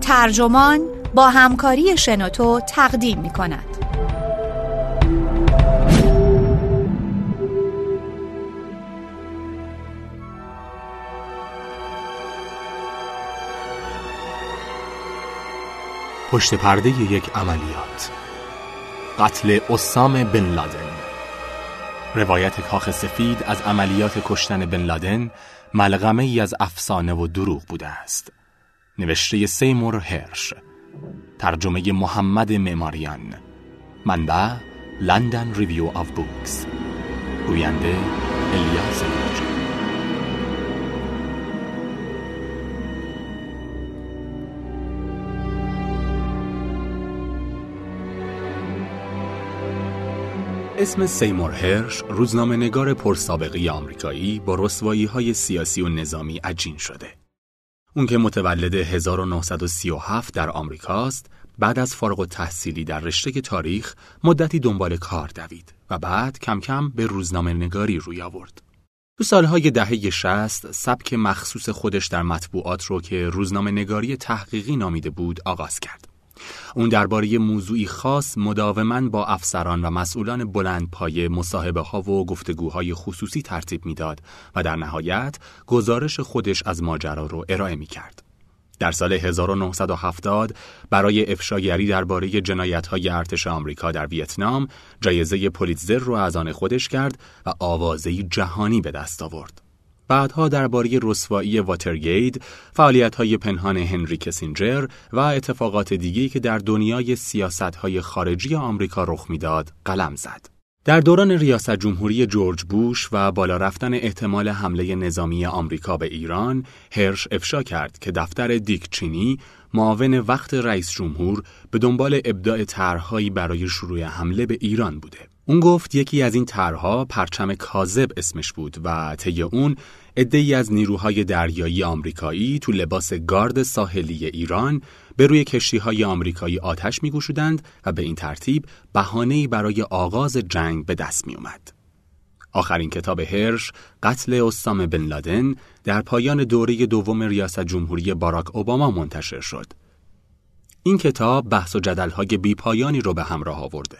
ترجمان با همکاری شنوتو تقدیم می کند. پشت پرده یک عملیات قتل اسام بن لادن روایت کاخ سفید از عملیات کشتن بن لادن ملغمه ای از افسانه و دروغ بوده است. نوشته سیمور هرش. ترجمه محمد معماریان. منبع لندن ریویو آف بوکس گوینده الیاس. اسم سیمور هرش روزنامه نگار پرسابقی آمریکایی با رسوایی های سیاسی و نظامی عجین شده. اون که متولد 1937 در آمریکاست بعد از فارغ و تحصیلی در رشته تاریخ مدتی دنبال کار دوید و بعد کم کم به روزنامه نگاری روی آورد. تو سالهای دهه 60 سبک مخصوص خودش در مطبوعات رو که روزنامه نگاری تحقیقی نامیده بود آغاز کرد. اون درباره موضوعی خاص مداوما با افسران و مسئولان بلند پایه مصاحبه ها و گفتگوهای خصوصی ترتیب می‌داد و در نهایت گزارش خودش از ماجرا رو ارائه می کرد. در سال 1970 برای افشاگری درباره جنایت‌های ارتش آمریکا در ویتنام جایزه پولیتزر رو از آن خودش کرد و آوازه‌ای جهانی به دست آورد. بعدها درباره رسوایی واترگیت، فعالیت‌های پنهان هنری کسینجر و اتفاقات دیگری که در دنیای سیاست‌های خارجی آمریکا رخ می‌داد، قلم زد. در دوران ریاست جمهوری جورج بوش و بالا رفتن احتمال حمله نظامی آمریکا به ایران، هرش افشا کرد که دفتر دیک چینی معاون وقت رئیس جمهور به دنبال ابداع طرحهایی برای شروع حمله به ایران بوده. اون گفت یکی از این طرحها پرچم کاذب اسمش بود و طی اون عده‌ای از نیروهای دریایی آمریکایی تو لباس گارد ساحلی ایران به روی کشتی‌های آمریکایی آتش می‌گشودند و به این ترتیب بهانه‌ای برای آغاز جنگ به دست می‌آمد. آخرین کتاب هرش قتل اسام بن لادن در پایان دوره دوم ریاست جمهوری باراک اوباما منتشر شد. این کتاب بحث و جدل‌های بیپایانی رو به همراه آورده.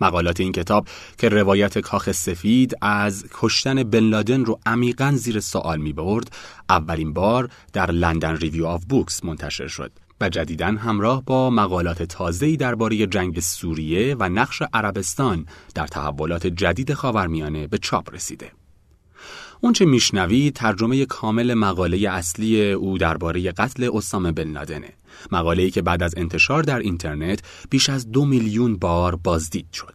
مقالات این کتاب که روایت کاخ سفید از کشتن بن لادن رو عمیقا زیر سوال می برد اولین بار در لندن ریویو آف بوکس منتشر شد و جدیدا همراه با مقالات تازه‌ای درباره جنگ سوریه و نقش عربستان در تحولات جدید خاورمیانه به چاپ رسیده. اونچه میشنوی ترجمه کامل مقاله اصلی او درباره قتل اسامه بن لادنه. مقاله‌ای که بعد از انتشار در اینترنت بیش از دو میلیون بار بازدید شد.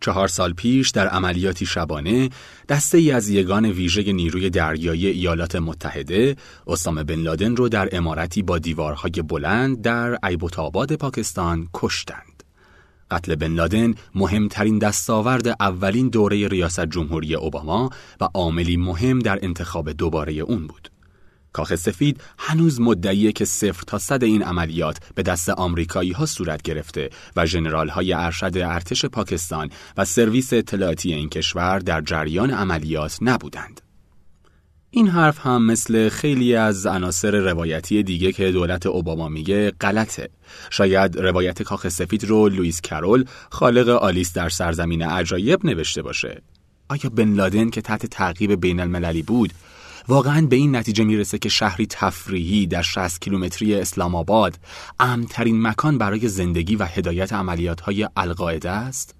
چهار سال پیش در عملیاتی شبانه دسته ای از یگان ویژه نیروی دریایی ایالات متحده اسامه بن لادن رو در امارتی با دیوارهای بلند در ایبوتاباد پاکستان کشتند. قتل بن لادن مهمترین دستاورد اولین دوره ریاست جمهوری اوباما و عاملی مهم در انتخاب دوباره اون بود. کاخ سفید هنوز مدعیه که صفر تا صد این عملیات به دست آمریکایی ها صورت گرفته و ژنرال های ارشد ارتش پاکستان و سرویس اطلاعاتی این کشور در جریان عملیات نبودند. این حرف هم مثل خیلی از عناصر روایتی دیگه که دولت اوباما میگه غلطه. شاید روایت کاخ سفید رو لوئیس کرول خالق آلیس در سرزمین عجایب نوشته باشه. آیا بن لادن که تحت تعقیب بین المللی بود واقعا به این نتیجه می‌رسه که شهری تفریحی در 60 کیلومتری اسلام آباد امنترین مکان برای زندگی و هدایت عملیات های القاعده است؟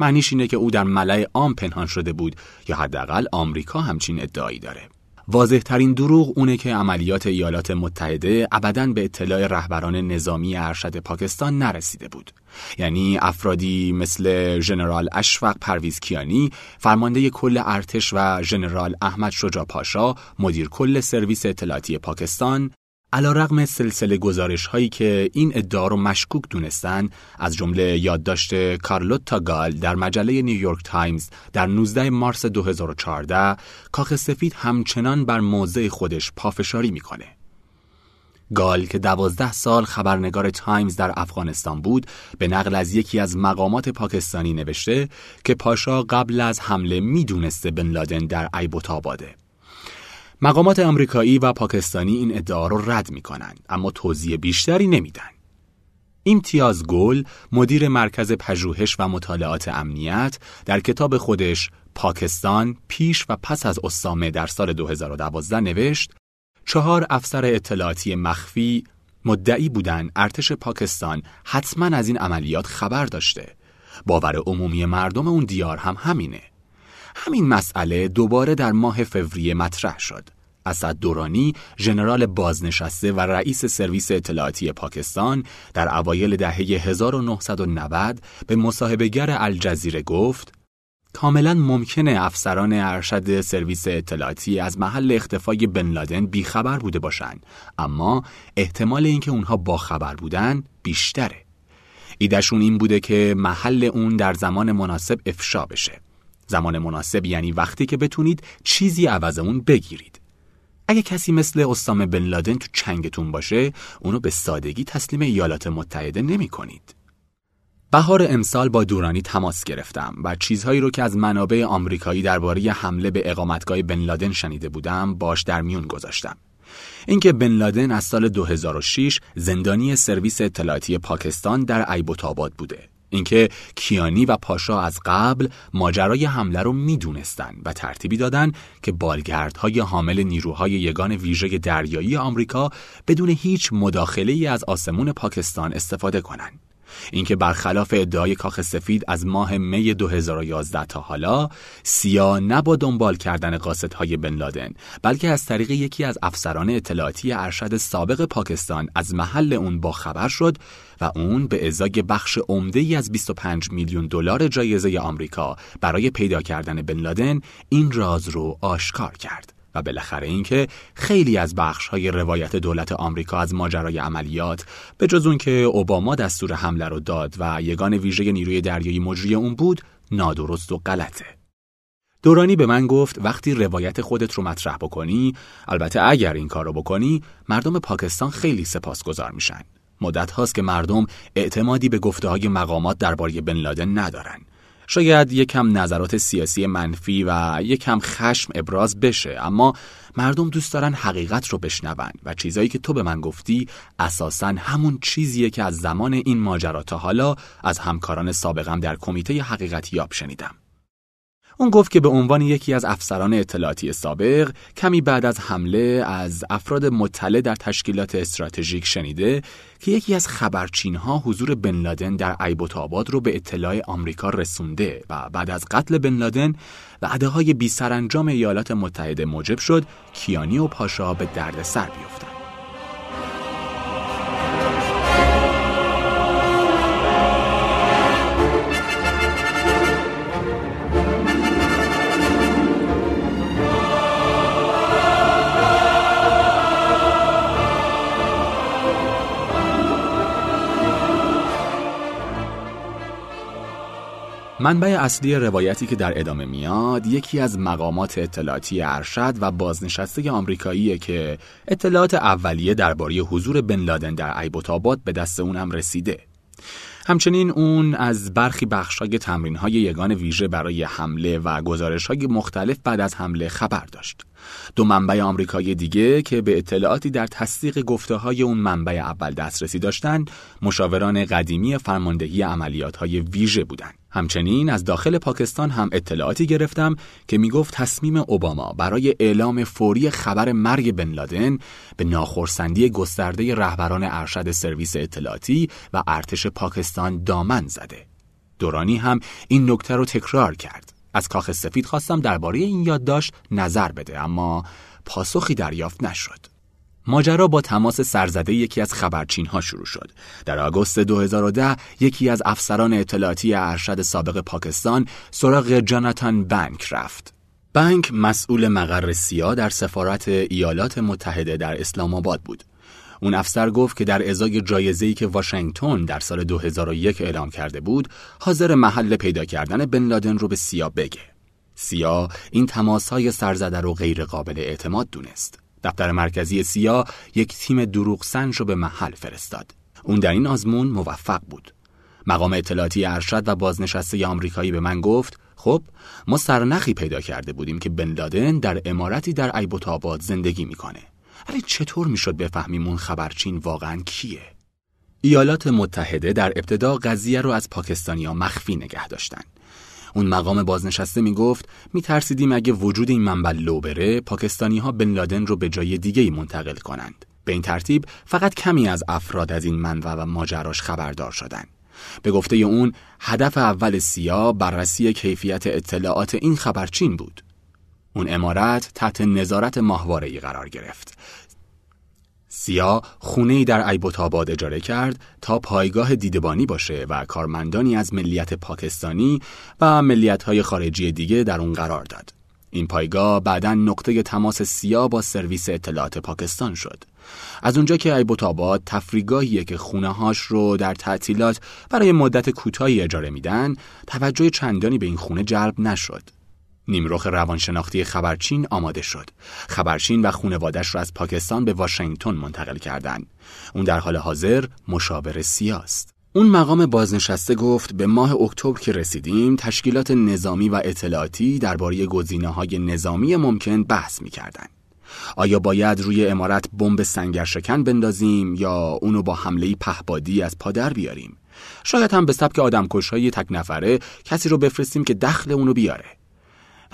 معنیش اینه که او در ملع عام پنهان شده بود یا حداقل آمریکا همچین ادعایی داره. واضح ترین دروغ اونه که عملیات ایالات متحده ابدا به اطلاع رهبران نظامی ارشد پاکستان نرسیده بود. یعنی افرادی مثل ژنرال اشفق پرویز کیانی فرمانده کل ارتش و ژنرال احمد شجاع پاشا مدیر کل سرویس اطلاعاتی پاکستان علی رغم سلسله گزارش هایی که این ادعا رو مشکوک دونستن از جمله یادداشت کارلوتا گال در مجله نیویورک تایمز در 19 مارس 2014 کاخ سفید همچنان بر موضع خودش پافشاری می‌کنه. گال که دوازده سال خبرنگار تایمز در افغانستان بود به نقل از یکی از مقامات پاکستانی نوشته که پاشا قبل از حمله می‌دونسته بن لادن در ایبوت آباده. مقامات آمریکایی و پاکستانی این ادعا رو رد می کنند اما توضیح بیشتری نمیدن. امتیاز گل مدیر مرکز پژوهش و مطالعات امنیت در کتاب خودش پاکستان پیش و پس از اسامه در سال 2012 نوشت چهار افسر اطلاعاتی مخفی مدعی بودن ارتش پاکستان حتما از این عملیات خبر داشته. باور عمومی مردم اون دیار هم همینه. همین مسئله دوباره در ماه فوریه مطرح شد. اسد دورانی ژنرال بازنشسته و رئیس سرویس اطلاعاتی پاکستان در اوایل دهه 1990 به مصاحبهگر الجزیره گفت کاملا ممکنه افسران ارشد سرویس اطلاعاتی از محل اختفای بن لادن بیخبر بوده باشند اما احتمال اینکه اونها باخبر بودن بیشتره. ایدهشون این بوده که محل اون در زمان مناسب افشا بشه. زمان مناسب یعنی وقتی که بتونید چیزی عوض اون بگیرید. اگه کسی مثل اسامه بن لادن تو چنگتون باشه اونو به سادگی تسلیم ایالات متحده نمی کنید. بهار امسال با دورانی تماس گرفتم و چیزهایی رو که از منابع آمریکایی درباره حمله به اقامتگاه بن لادن شنیده بودم باش در میون گذاشتم. اینکه بن لادن از سال 2006 زندانی سرویس اطلاعاتی پاکستان در ایبوتاباد بوده اینکه کیانی و پاشا از قبل ماجرای حمله رو می‌دونستند و ترتیبی دادن که بالگردهای حامل نیروهای یگان ویژه دریایی آمریکا بدون هیچ مداخله ای از آسمون پاکستان استفاده کنند. اینکه برخلاف ادعای کاخ سفید از ماه می 2011 تا حالا سیا نه با دنبال کردن قاصدهای بن لادن بلکه از طریق یکی از افسران اطلاعاتی ارشد سابق پاکستان از محل اون با خبر شد و اون به ازای بخش عمده ای از 25 میلیون دلار جایزه آمریکا برای پیدا کردن بن لادن این راز رو آشکار کرد. و بالاخره اینکه خیلی از بخش های روایت دولت آمریکا از ماجرای عملیات به جز اون که اوباما دستور حمله رو داد و یگان ویژه نیروی دریایی مجری اون بود نادرست و غلطه. دورانی به من گفت وقتی روایت خودت رو مطرح بکنی البته اگر این کار رو بکنی مردم پاکستان خیلی سپاسگزار میشن. مدت هاست که مردم اعتمادی به گفته های مقامات درباره بن لادن ندارن. شاید یکم نظرات سیاسی منفی و یکم خشم ابراز بشه اما مردم دوست دارن حقیقت رو بشنون و چیزایی که تو به من گفتی اساسا همون چیزیه که از زمان این ماجرا تا حالا از همکاران سابقم در کمیته حقیقت یاب شنیدم. اون گفت که به عنوان یکی از افسران اطلاعاتی سابق کمی بعد از حمله از افراد مطلع در تشکیلات استراتژیک شنیده که یکی از خبرچین ها حضور بن لادن در ایبوتاباد رو به اطلاع آمریکا رسونده و بعد از قتل بن لادن وعده های بی سرانجام ایالات متحده موجب شد کیانی و پاشا به درد سر منبع اصلی روایتی که در ادامه میاد یکی از مقامات اطلاعاتی ارشد و بازنشسته آمریکاییه که اطلاعات اولیه درباره حضور بن لادن در ایبوتاباد به دست اونم رسیده. همچنین اون از برخی بخشای تمرین های یگان ویژه برای حمله و گزارش های مختلف بعد از حمله خبر داشت. دو منبع آمریکایی دیگه که به اطلاعاتی در تصدیق گفته های اون منبع اول دسترسی داشتند، مشاوران قدیمی فرماندهی عملیات های ویژه بودند. همچنین از داخل پاکستان هم اطلاعاتی گرفتم که می‌گفت تصمیم اوباما برای اعلام فوری خبر مرگ بن لادن به ناخرسندی گسترده رهبران ارشد سرویس اطلاعاتی و ارتش پاکستان دامن زده. دورانی هم این نکته رو تکرار کرد. از کاخ سفید خواستم درباره این یادداشت نظر بده اما پاسخی دریافت نشد. ماجرا با تماس سرزده یکی از خبرچین ها شروع شد. در آگوست 2010 یکی از افسران اطلاعاتی ارشد سابق پاکستان سراغ جاناتان بنک رفت. بنک مسئول مقر سیا در سفارت ایالات متحده در اسلام آباد بود. اون افسر گفت که در ازای جایزه‌ای که واشنگتن در سال 2001 اعلام کرده بود، حاضر محل پیدا کردن بن لادن رو به سیا بگه. سیا این تماسهای سرزده رو غیر قابل اعتماد دونست. دفتر مرکزی سیا یک تیم دروغ سنج رو به محل فرستاد. اون در این آزمون موفق بود. مقام اطلاعاتی ارشد و بازنشسته آمریکایی به من گفت خب ما سرنخی پیدا کرده بودیم که بن لادن در امارتی در ایبوتاباد زندگی می‌کنه ولی چطور می‌شد بفهمیم اون خبرچین واقعا کیه ایالات متحده در ابتدا قضیه رو از پاکستانیا مخفی نگه داشتن اون مقام بازنشسته می‌گفت میترسیدیم اگه وجود این منبع لو بره پاکستانی ها بن لادن رو به جای دیگه ای منتقل کنند. به این ترتیب فقط کمی از افراد از این منبع و ماجراش خبردار شدند. به گفته اون هدف اول سیا بررسی کیفیت اطلاعات این خبرچین بود. اون امارت تحت نظارت ماهواره‌ای قرار گرفت. سیا خونه در ایبوتاباد اجاره کرد تا پایگاه دیدبانی باشه و کارمندانی از ملیت پاکستانی و ملیت‌های خارجی دیگه در اون قرار داد. این پایگاه بعدا نقطه تماس سیا با سرویس اطلاعات پاکستان شد. از اونجا که ایبوتاباد تفریگاهیه که خونه هاش رو در تعطیلات برای مدت کوتاهی اجاره میدن، توجه چندانی به این خونه جلب نشد. نیمروخ روانشناختی خبرچین آماده شد. خبرچین و خونوادش را از پاکستان به واشنگتن منتقل کردند. اون در حال حاضر مشاور سیاست. اون مقام بازنشسته گفت به ماه اکتبر که رسیدیم تشکیلات نظامی و اطلاعاتی درباره گزینه‌های نظامی ممکن بحث می‌کردند. آیا باید روی امارت بمب سنگر شکن بندازیم یا اونو با حمله پهبادی از پادر بیاریم؟ شاید هم به سبک آدمکش‌های تک نفره کسی رو بفرستیم که دخل اونو بیاره.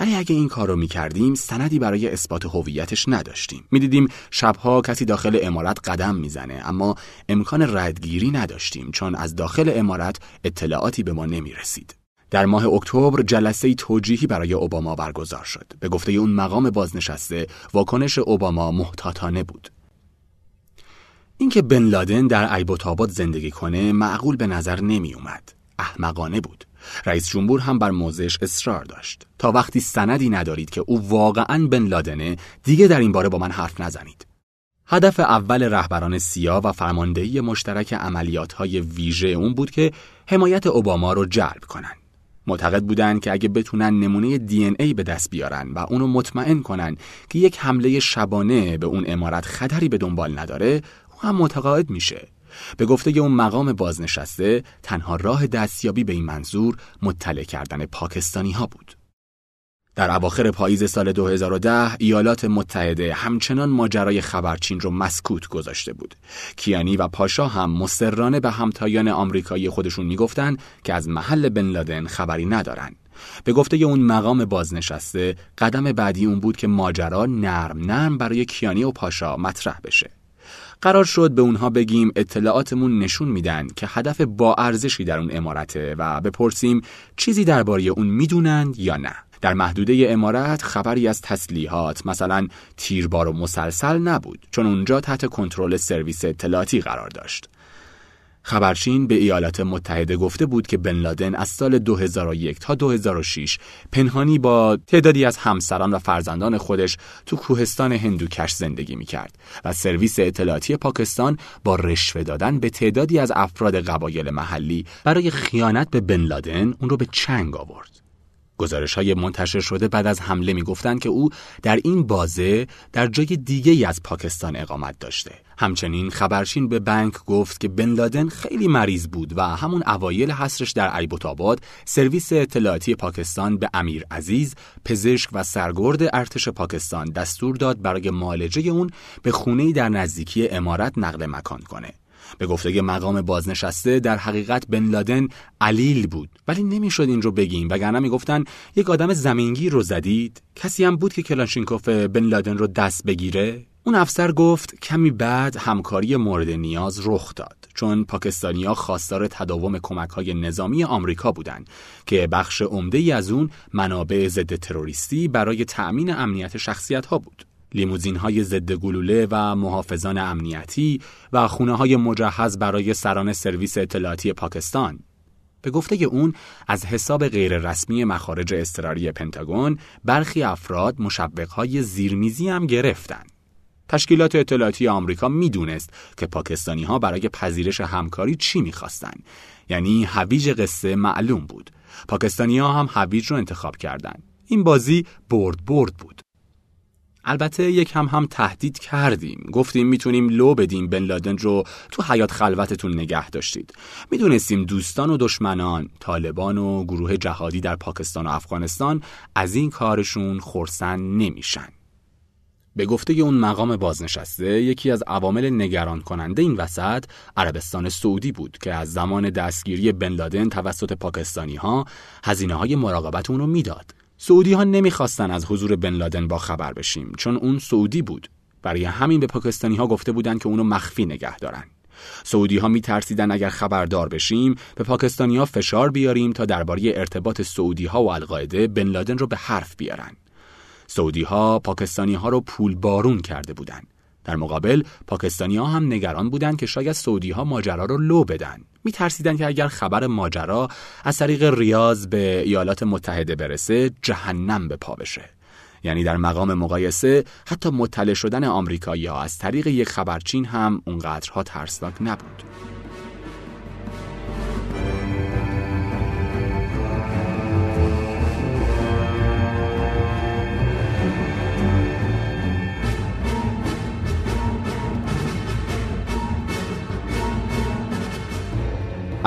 ولی اگه این کار رو می کردیم سندی برای اثبات هویتش نداشتیم می‌دیدیم شبها کسی داخل امارت قدم می‌زنه اما امکان ردگیری نداشتیم چون از داخل امارت اطلاعاتی به ما نمی رسید. در ماه اکتبر جلسه توجیهی برای اوباما برگزار شد. به گفته اون مقام بازنشسته واکنش اوباما محتاطانه بود. اینکه بن لادن در ایبوتاباد زندگی کنه معقول به نظر نمی اومد. احمقانه بود. رئیس جمهور هم بر موضعش اصرار داشت. تا وقتی سندی ندارید که او واقعا بن لادنه دیگه در این باره با من حرف نزنید. هدف اول رهبران سیا و فرماندهی مشترک عملیات های ویژه اون بود که حمایت اوباما رو جلب کنن. معتقد بودند که اگه بتونن نمونه دی ای به دست بیارن و اونو مطمئن کنن که یک حمله شبانه به اون امارت خطری به دنبال نداره او هم متقاعد میشه. به گفته اون مقام بازنشسته تنها راه دستیابی به این منظور مطلع کردن پاکستانی ها بود. در اواخر پاییز سال 2010 ایالات متحده همچنان ماجرای خبرچین رو مسکوت گذاشته بود. کیانی و پاشا هم مصرانه به همتایان آمریکایی خودشون می‌گفتند که از محل بن لادن خبری ندارن. به گفته اون مقام بازنشسته قدم بعدی اون بود که ماجرا نرم نرم برای کیانی و پاشا مطرح بشه. قرار شد به اونها بگیم اطلاعاتمون نشون میدن که هدف با ارزشی در اون امارته و بپرسیم چیزی درباره اون می‌دونند یا نه. در محدوده امارت خبری از تسلیحات مثلا تیربار و مسلسل نبود چون اونجا تحت کنترل سرویس اطلاعاتی قرار داشت. خبرچین به ایالات متحده گفته بود که بن لادن از سال 2001 تا 2006 پنهانی با تعدادی از همسران و فرزندان خودش تو کوهستان هندوکش زندگی می‌کرد و سرویس اطلاعاتی پاکستان با رشوه دادن به تعدادی از افراد قبایل محلی برای خیانت به بن لادن اون رو به چنگ آورد. گزارش های منتشر شده بعد از حمله می‌گفتند که او در این بازه در جای دیگه ای از پاکستان اقامت داشته. همچنین خبرچین به بنک گفت که بن لادن خیلی مریض بود و همون اوایل حصرش در ایبوتاباد سرویس اطلاعاتی پاکستان به امیر عزیز پزشک و سرگرد ارتش پاکستان دستور داد برای معالجه اون به خونه در نزدیکی امارت نقل مکان کنه. به گفته مقام بازنشسته در حقیقت بن لادن علیل بود. ولی نمی‌شد این رو بگیم وگرنه می‌گفتن یک آدم زمینگیر رو زدید. کسی هم بود که کلاشینکوف بن لادن رو دست بگیره؟ اون افسر گفت کمی بعد همکاری مورد نیاز رخ داد. چون پاکستانیا خواستار تداوم کمک های نظامی آمریکا بودند که بخش عمده ای از اون منابع ضد تروریستی برای تأمین امنیت شخصیت ها بود. لیموزین های ضد گلوله و محافظان امنیتی و خونه های مجهز برای سران سرویس اطلاعاتی پاکستان. به گفته اون از حساب غیررسمی مخارج اضطراری پنتاگون برخی افراد های زیرمیزی هم گرفتن. تشکیلات اطلاعاتی آمریکا می‌دونست که پاکستانی ها برای پذیرش همکاری چی می‌خواستن. یعنی هویج قصه معلوم بود. پاکستانی ها هم هویج رو انتخاب کردند این بازی برد برد بود. البته یک هم هم تهدید کردیم. گفتیم می‌تونیم لو بدیم بن لادن رو. تو حیات خلوتتون نگه داشتید. می‌دونستیم دوستان و دشمنان طالبان و گروه جهادی در پاکستان و افغانستان از این کارشون خورسن نمیشن. به گفته اون مقام بازنشسته یکی از عوامل نگران کننده این وسط عربستان سعودی بود که از زمان دستگیری بن لادن توسط پاکستانی ها هزینه های مراقبت اون رو می‌داد. سعودی ها نمی‌خواستن از حضور بن لادن با خبر بشیم چون اون سعودی بود. برای همین به پاکستانی ها گفته بودند که اونو مخفی نگه دارن. سعودی ها میترسیدن اگر خبردار بشیم به پاکستانی ها فشار بیاریم تا درباره ارتباط سعودی ها و القاعده بن لادن رو به حرف بیارن. سعودی ها پاکستانی ها رو پول بارون کرده بودند. در مقابل پاکستانی ها هم نگران بودند که شاید سعودی ها ماجرا رو لو بدن. می ترسیدن که اگر خبر ماجرا از طریق ریاض به ایالات متحده برسه جهنم به پا بشه. یعنی در مقام مقایسه حتی مطلع شدن آمریکایی ها از طریق یک خبرچین هم اونقدرها ترسناک نبود.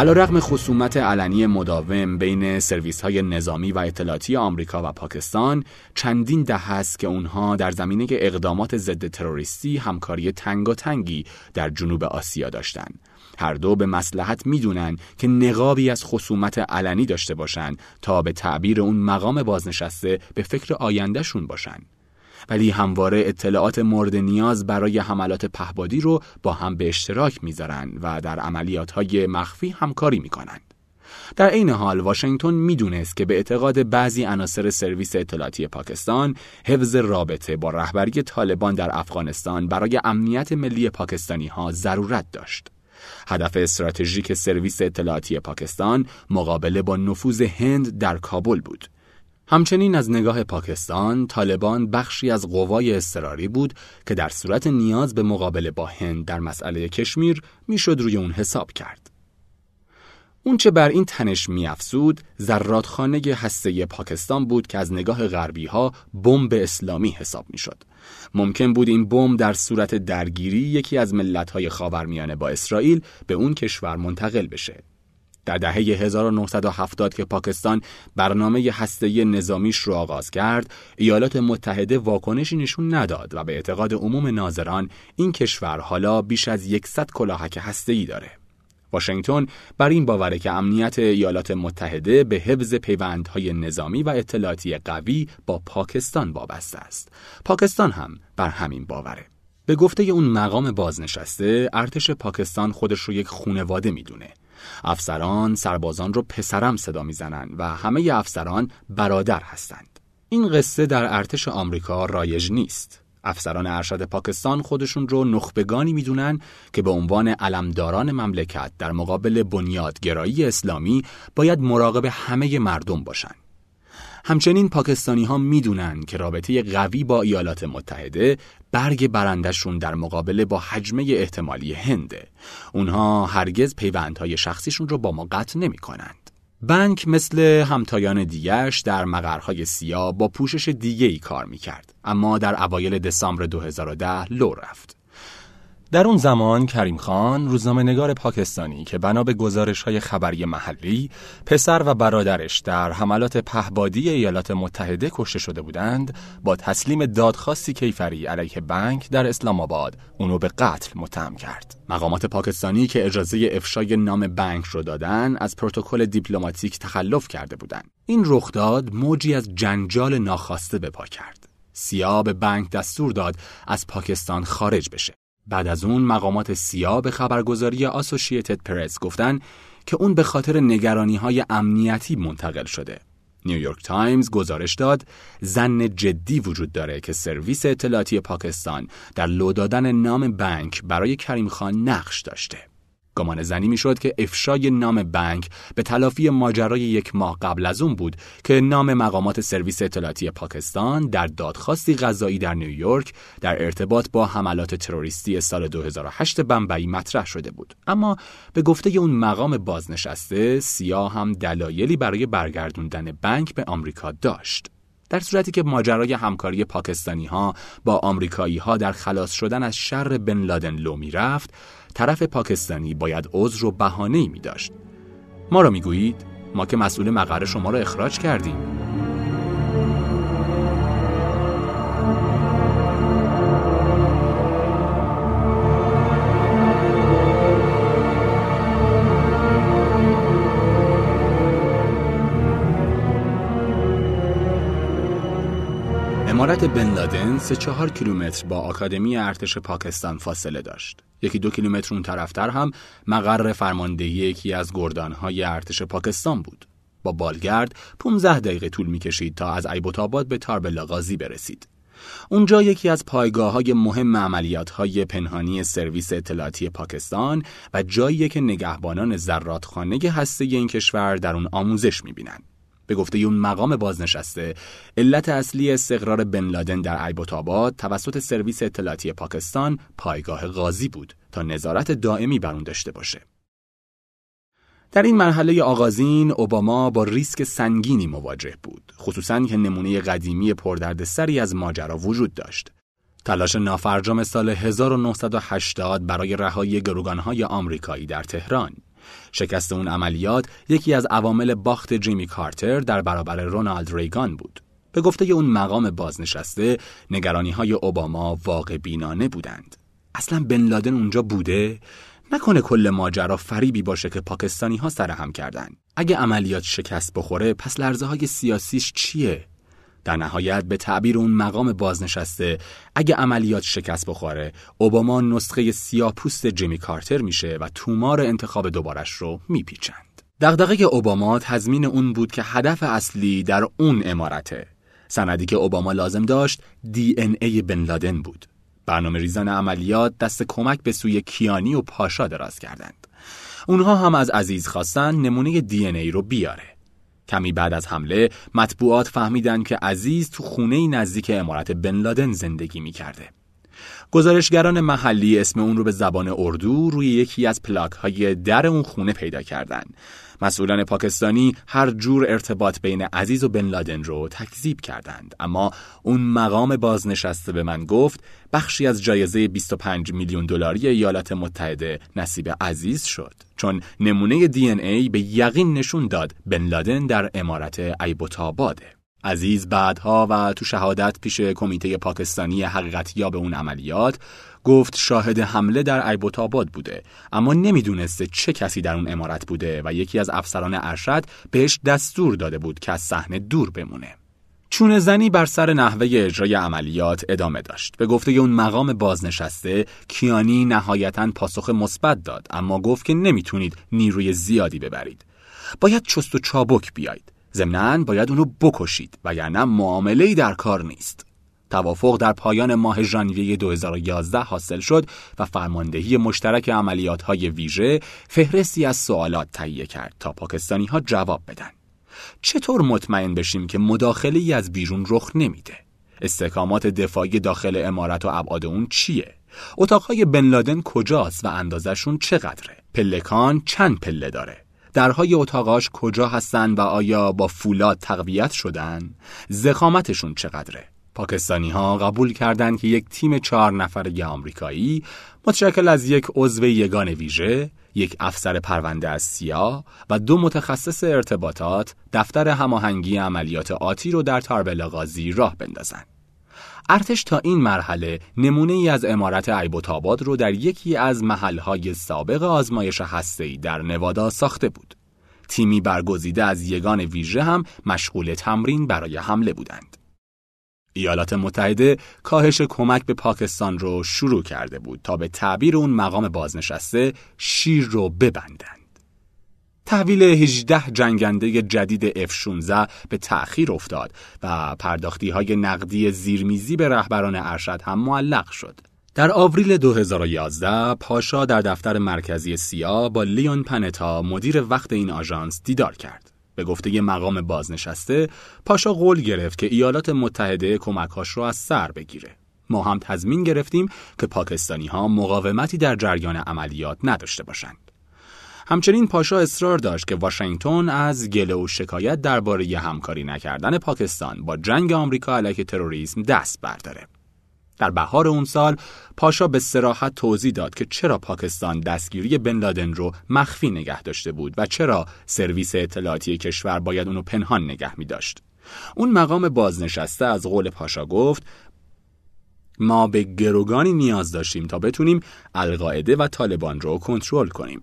رغم خصومت علنی مداوم بین سرویس های نظامی و اطلاعاتی آمریکا و پاکستان چندین ده است که اونها در زمینه اقدامات ضد تروریستی همکاری تنگی در جنوب آسیا داشتند. هر دو به مسلحت می‌دونن که نقابی از خصومت علنی داشته باشند تا به تعبیر اون مقام بازنشسته به فکر آیندهشون باشند. ولی همواره اطلاعات مورد نیاز برای حملات پهبادی رو با هم به اشتراک می‌ذارن و در عملیات های مخفی همکاری می‌کنند. در عین حال واشنگتن می‌دونست که به اعتقاد بعضی عناصر سرویس اطلاعاتی پاکستان حفظ رابطه با رهبری طالبان در افغانستان برای امنیت ملی پاکستانی ها ضرورت داشت. هدف استراتژیک سرویس اطلاعاتی پاکستان مقابله با نفوذ هند در کابل بود همچنین از نگاه پاکستان طالبان بخشی از قوای اضطراری بود که در صورت نیاز به مقابله با هند در مسئله کشمیر می‌شد روی اون حساب کرد. اونچه بر این تنش میافزود زرادخانه هسته پاکستان بود که از نگاه غربی ها بمب اسلامی حساب می‌شد. ممکن بود این بمب در صورت درگیری یکی از ملت های خاورمیانه با اسرائیل به اون کشور منتقل بشه در دهه 1970 که پاکستان برنامه هسته نظامیش رو آغاز کرد، ایالات متحده واکنشی نشون نداد و به اعتقاد عموم ناظران این کشور حالا بیش از 100 کلاهک هسته‌ای داره. واشنگتن بر این باوره که امنیت ایالات متحده به حفظ پیوندهای نظامی و اطلاعاتی قوی با پاکستان وابسته است. پاکستان هم بر همین باوره. به گفته اون مقام بازنشسته، ارتش پاکستان خودش رو یک خونواده می‌دونه افسران سربازان رو پسرم صدا می‌زنند و همه افسران برادر هستند. این قصه در ارتش آمریکا رایج نیست. افسران ارشد پاکستان خودشون رو نخبگانی می‌دونن که به عنوان علمداران مملکت در مقابل بنیادگرایی اسلامی باید مراقب همه مردم باشند. همچنین پاکستانی ها می‌دونن که رابطه قوی با ایالات متحده برگ برندشون در مقابله با حجمه احتمالی هنده. اونها هرگز پیوندهای شخصیشون رو با ما قطع نمی کنند. بنک مثل همتایان دیگرش در مقرهای سیاه با پوشش دیگه ای کار می کرد. اما در اوایل دسامبر 2010 لو رفت. در اون زمان کریم خان روزنامه نگار پاکستانی که بنا به گزارش های خبری محلی پسر و برادرش در حملات پهبادی ایالات متحده کشته شده بودند با تسلیم دادخواستی کیفری علیه بنک در اسلام آباد اونو به قتل متهم کرد. مقامات پاکستانی که اجازه افشای نام بنک رو دادن از پروتکل دیپلماتیک تخلف کرده بودند. این رخداد موجی از جنجال ناخواسته به پا کرد. سیا به بنک دستور داد از پاکستان خارج بشه. بعد از اون مقامات سیا به خبرگزاری آسوشیتد پرس گفتن که اون به خاطر نگرانی های امنیتی منتقل شده. نیویورک تایمز گزارش داد ظن جدی وجود داره که سرویس اطلاعاتی پاکستان در لو دادن نام بنک برای کریم خان نقش داشته. گمان زنی می‌شد که افشای نام بنک به تلافی ماجرای یک ماه قبل از اون بود که نام مقامات سرویس اطلاعاتی پاکستان در دادخواستی قضایی در نیویورک در ارتباط با حملات تروریستی سال 2008 بمبئی مطرح شده بود. اما به گفته اون مقام بازنشسته سیاه هم دلایلی برای برگردوندن بنک به آمریکا داشت. در صورتی که ماجرای همکاری پاکستانی ها با آمریکایی ها در خلاص شدن از شر بن لادن لو می رفت طرف پاکستانی باید عذر و بهانه می داشت ما را می گویید ما که مسئول مقر شما را اخراج کردیم امارت بن لادن سه چهار کیلومتر با آکادمی ارتش پاکستان فاصله داشت. یکی دو کیلومتر اون طرفتر هم مقر فرماندهی یکی از گردانهای ارتش پاکستان بود. با بالگرد 15 دقیقه طول می‌کشید تا از ایبوتاباد به تاربلا غازی برسید. اونجا یکی از پایگاه های مهم عملیات های پنهانی سرویس اطلاعاتی پاکستان و جایی که نگهبانان زراتخانه هسته این کشور در اون آموزش می‌بینند. به گفته اون مقام بازنشسته. علت اصلی استقرار بن لادن در ایبوتاباد توسط سرویس اطلاعاتی پاکستان پایگاه غازی بود تا نظارت دائمی بر اون داشته باشه. در این مرحله آغازین اوباما با ریسک سنگینی مواجه بود خصوصا که نمونه قدیمی پردردسری از ماجرا وجود داشت. تلاش نافرجام سال 1980 برای رهایی گروگانهای آمریکایی در تهران. شکست اون عملیات یکی از عوامل باخت جیمی کارتر در برابر رونالد ریگان بود. به گفته اون مقام بازنشسته نگرانی های اوباما واقع بینانه بودند. اصلا بن لادن اونجا بوده؟ نکنه کل ماجرا فریبی باشه که پاکستانی ها سرهم کردن. اگه عملیات شکست بخوره پس لرزه های سیاسیش چیه؟ در نهایت به تعبیر اون مقام بازنشسته اگه عملیات شکست بخوره اوباما نسخه سیاپوست جیمی کارتر میشه و تومار انتخاب دوبارش رو میپیچند. دغدغه اوباما تضمین اون بود که هدف اصلی در اون امارته. سندی که اوباما لازم داشت دی ان ای بن لادن بود. برنامه ریزان عملیات دست کمک به سوی کیانی و پاشا دراز کردند. اونها هم از عزیز خواستن نمونه دی ای رو بیاره. کمی بعد از حمله مطبوعات فهمیدن که عزیز تو خونه نزدیک امارت بن لادن زندگی می کرده. گزارشگران محلی اسم اون رو به زبان اردو روی یکی از پلاک های در اون خونه پیدا کردند. مسئولان پاکستانی هر جور ارتباط بین عزیز و بن لادن رو تکذیب کردند. اما اون مقام بازنشسته به من گفت بخشی از جایزه 25 میلیون دلاری ایالات متحده نصیب عزیز شد. چون نمونه دی ای به یقین نشون داد بن لادن در امارت ایبوتاباده عزیز بعدها و تو شهادت پیش کمیته پاکستانی حقیقتیاب اون عملیات گفت شاهد حمله در ایبوتاباد بوده اما نمی‌دونسته چه کسی در اون امارت بوده و یکی از افسران ارشد بهش دستور داده بود که از صحنه دور بمونه چون زنی بر سر نحوه اجرای عملیات ادامه داشت. به گفته اون مقام بازنشسته کیانی نهایتا پاسخ مثبت داد اما گفت که نمی‌تونید نیروی زیادی ببرید. باید چست و چابک بیاید. ضمناً باید اونو بکشید وگرنه معامله‌ای در کار نیست. توافق در پایان ماه ژانویه 2011 حاصل شد و فرماندهی مشترک عملیات های ویژه فهرستی از سوالات تهیه کرد تا پاکستانی ها جواب بدن. چطور مطمئن بشیم که مداخله ای از بیرون رخ نمیده؟ استحکامات دفاعی داخل امارت و ابعاد اون چیه؟ اتاقهای بن لادن کجاست و اندازشون چقدره؟ پلکان چند پله داره؟ درهای اتاقاش کجا هستن و آیا با فولاد تقویت شدن؟ زخامتشون چقدره؟ پاکستانی ها قبول کردند که یک تیم چهار نفره آمریکایی متشکل از یک عضو یگان ویژه، یک افسر پرونده از سیاه و دو متخصص ارتباطات دفتر هماهنگی عملیات آتی رو در تاربلا غازی راه بندازند. ارتش تا این مرحله نمونه ای از امارت ایبوتاباد رو در یکی از محلهای سابق آزمایش هسته‌ای در نوادا ساخته بود. تیمی برگزیده از یگان ویژه هم مشغول تمرین برای حمله بودند. ایالات متحده کاهش کمک به پاکستان رو شروع کرده بود تا به تعبیر اون مقام بازنشسته شیر رو ببندند. تحویل 18 جنگنده جدید F-16 به تأخیر افتاد و پرداختی های نقدی زیرمیزی به رهبران ارشد هم معلق شد. در آوریل 2011 پاشا در دفتر مرکزی سیا با لیون پنتا مدیر وقت این آژانس دیدار کرد. به گفته مقام بازنشسته پاشا قول گرفت که ایالات متحده کمکاش رو از سر بگیره. ما هم تضمین گرفتیم که پاکستانی ها مقاومتی در جریان عملیات نداشته باشند. همچنین پاشا اصرار داشت که واشنگتن از گله و شکایت درباره همکاری نکردن پاکستان با جنگ آمریکا علیه تروریسم دست برداره. در بهار اون سال پاشا به سراحت توضیح داد که چرا پاکستان دستگیری بن لادن رو مخفی نگه داشته بود و چرا سرویس اطلاعاتی کشور باید اونو پنهان نگه می داشت. اون مقام بازنشسته از قول پاشا گفت ما به گروگانی نیاز داشتیم تا بتونیم القاعده و طالبان رو کنترل کنیم.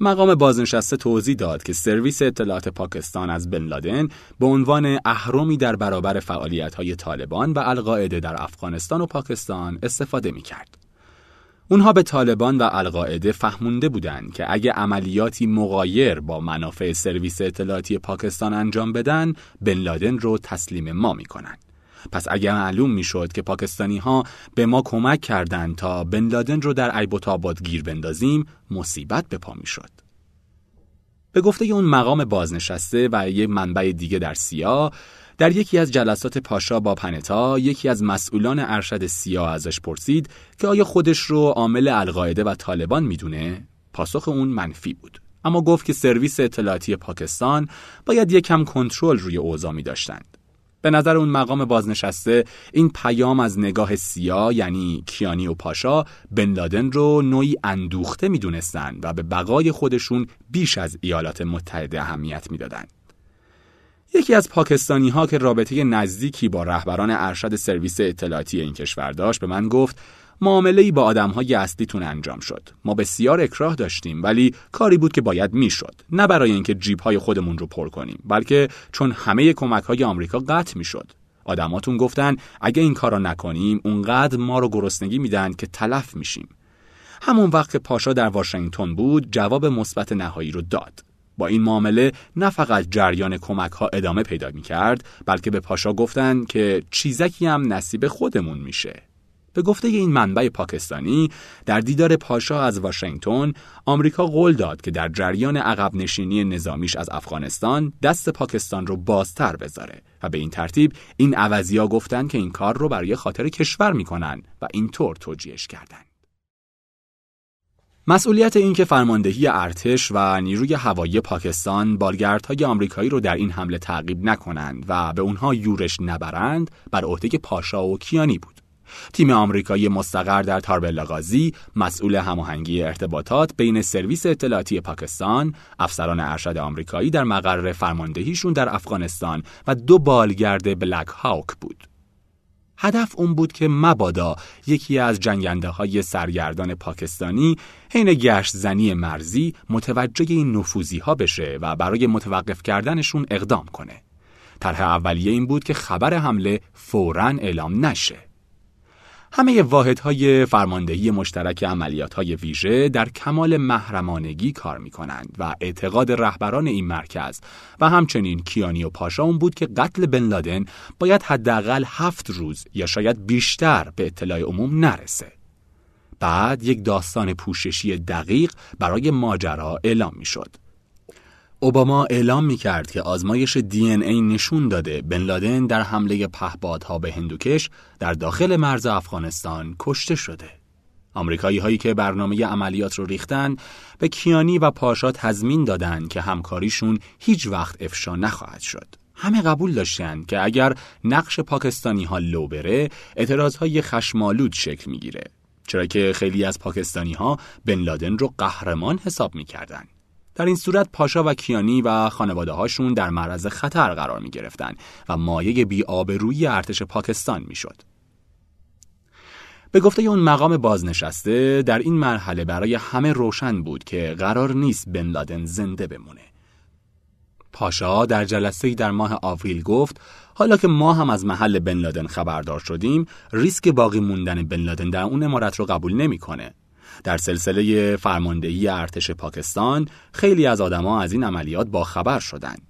مقام بازنشسته توضیح داد که سرویس اطلاعات پاکستان از بن لادن به عنوان اهرمی در برابر های طالبان و القاعده در افغانستان و پاکستان استفاده می کرد. اونها به طالبان و القاعده فهمونده بودند که اگه عملیاتی مغایر با منافع سرویس اطلاعاتی پاکستان انجام بدن بن لادن رو تسلیم ما می‌کنن. پس اگر معلوم می‌شد که پاکستانی ها به ما کمک کردند تا بن لادن رو در ایبوتاباد گیر بندازیم مصیبت به پا می‌شد. به گفته اون مقام بازنشسته و یک منبع دیگه در سیا در یکی از جلسات پاشا با پنتا یکی از مسئولان ارشد سیا ازش پرسید که آیا خودش رو عامل القاعده و طالبان می‌دونه؟ پاسخ اون منفی بود. اما گفت که سرویس اطلاعاتی پاکستان باید یکم کنترل روی اوضاع می داشتند به نظر اون مقام بازنشسته این پیام از نگاه سیا یعنی کیانی و پاشا بن لادن رو نوعی اندوخته می‌دونستند و به بقای خودشون بیش از ایالات متحده اهمیت می‌دادند. یکی از پاکستانی ها که رابطه نزدیکی با رهبران ارشد سرویس اطلاعاتی این کشور داشت به من گفت معامله با آدم های اصلیتون انجام شد. ما بسیار اکراه داشتیم ولی کاری بود که باید می‌شد. نه برای اینکه جیب های خودمون رو پر کنیم بلکه چون همه کمک های آمریکا قطع می‌شد. آدماتون گفتن اگه این کارا نکنیم اونقدر ما رو گرسنگی میدن که تلف میشیم. همون وقت که پاشا در واشنگتن بود جواب مثبت نهایی رو داد. با این معامله نه فقط جریان کمک ها ادامه پیدا می کرد بلکه به پاشا گفتن که چیزکی هم نصیب خودمون میشه. به گفته این منبع پاکستانی در دیدار پاشا از واشنگتن آمریکا قول داد که در جریان عقب نشینی نظامیش از افغانستان دست پاکستان رو بازتر بذاره و به این ترتیب این عوضیا گفتند که این کار رو برای خاطر کشور می‌کنن و اینطور توجیهش کردند. مسئولیت این که فرماندهی ارتش و نیروی هوایی پاکستان بالگردهای آمریکایی رو در این حمله تعقیب نکنند و به اونها یورش نبرند بر عهده پاشا و کیانی بود. تیم آمریکایی مستقر در تاربلا غازی مسئول هماهنگی ارتباطات بین سرویس اطلاعاتی پاکستان، افسران ارشد آمریکایی در مقر فرماندهیشون در افغانستان و دو بالگرد بلک هاوک بود. هدف اون بود که مبادا یکی از جنگنده های سرگردان پاکستانی حین گشت زنی مرزی متوجه این نفوزی ها بشه و برای متوقف کردنشون اقدام کنه. طرح اولیه این بود که خبر حمله فوراً اعلام نشه. همه واحدهای فرماندهی مشترک عملیات های ویژه در کمال محرمانگی کار می کنند و اعتقاد رهبران این مرکز و همچنین کیانی و پاشا اون بود که قتل بن لادن باید حداقل هفت روز یا شاید بیشتر به اطلاع عموم نرسه. بعد یک داستان پوششی دقیق برای ماجرا اعلام می شد. اوباما اعلام می کرد که آزمایش دی ای نشون داده بن لادن در حمله پهپادها به هندوکش در داخل مرز افغانستان کشته شده. آمریکایی هایی که برنامه عملیات رو ریختن به کیانی و پاشا تضمین دادند که همکاریشون هیچ وقت افشا نخواهد شد. همه قبول داشتند که اگر نقش پاکستانی ها لو بره اعتراض های خشمالود شکل می‌گیره چرا که خیلی از پاکستانی ها بن لادن رو قهرمان حساب می‌کردند. در این صورت پاشا و کیانی و خانواده هاشون در معرض خطر قرار می گرفتن و مایه بی روی ارتش پاکستان می شد. به گفته اون مقام بازنشسته در این مرحله برای همه روشن بود که قرار نیست بن لادن زنده بمونه. پاشا در جلسه در ماه آوریل گفت حالا که ما هم از محل بن لادن خبردار شدیم ریسک باقی موندن بن لادن در اون امارت رو قبول نمی‌کنه در سلسله فرماندهی ارتش پاکستان خیلی از آدما از این عملیات با خبر شدند.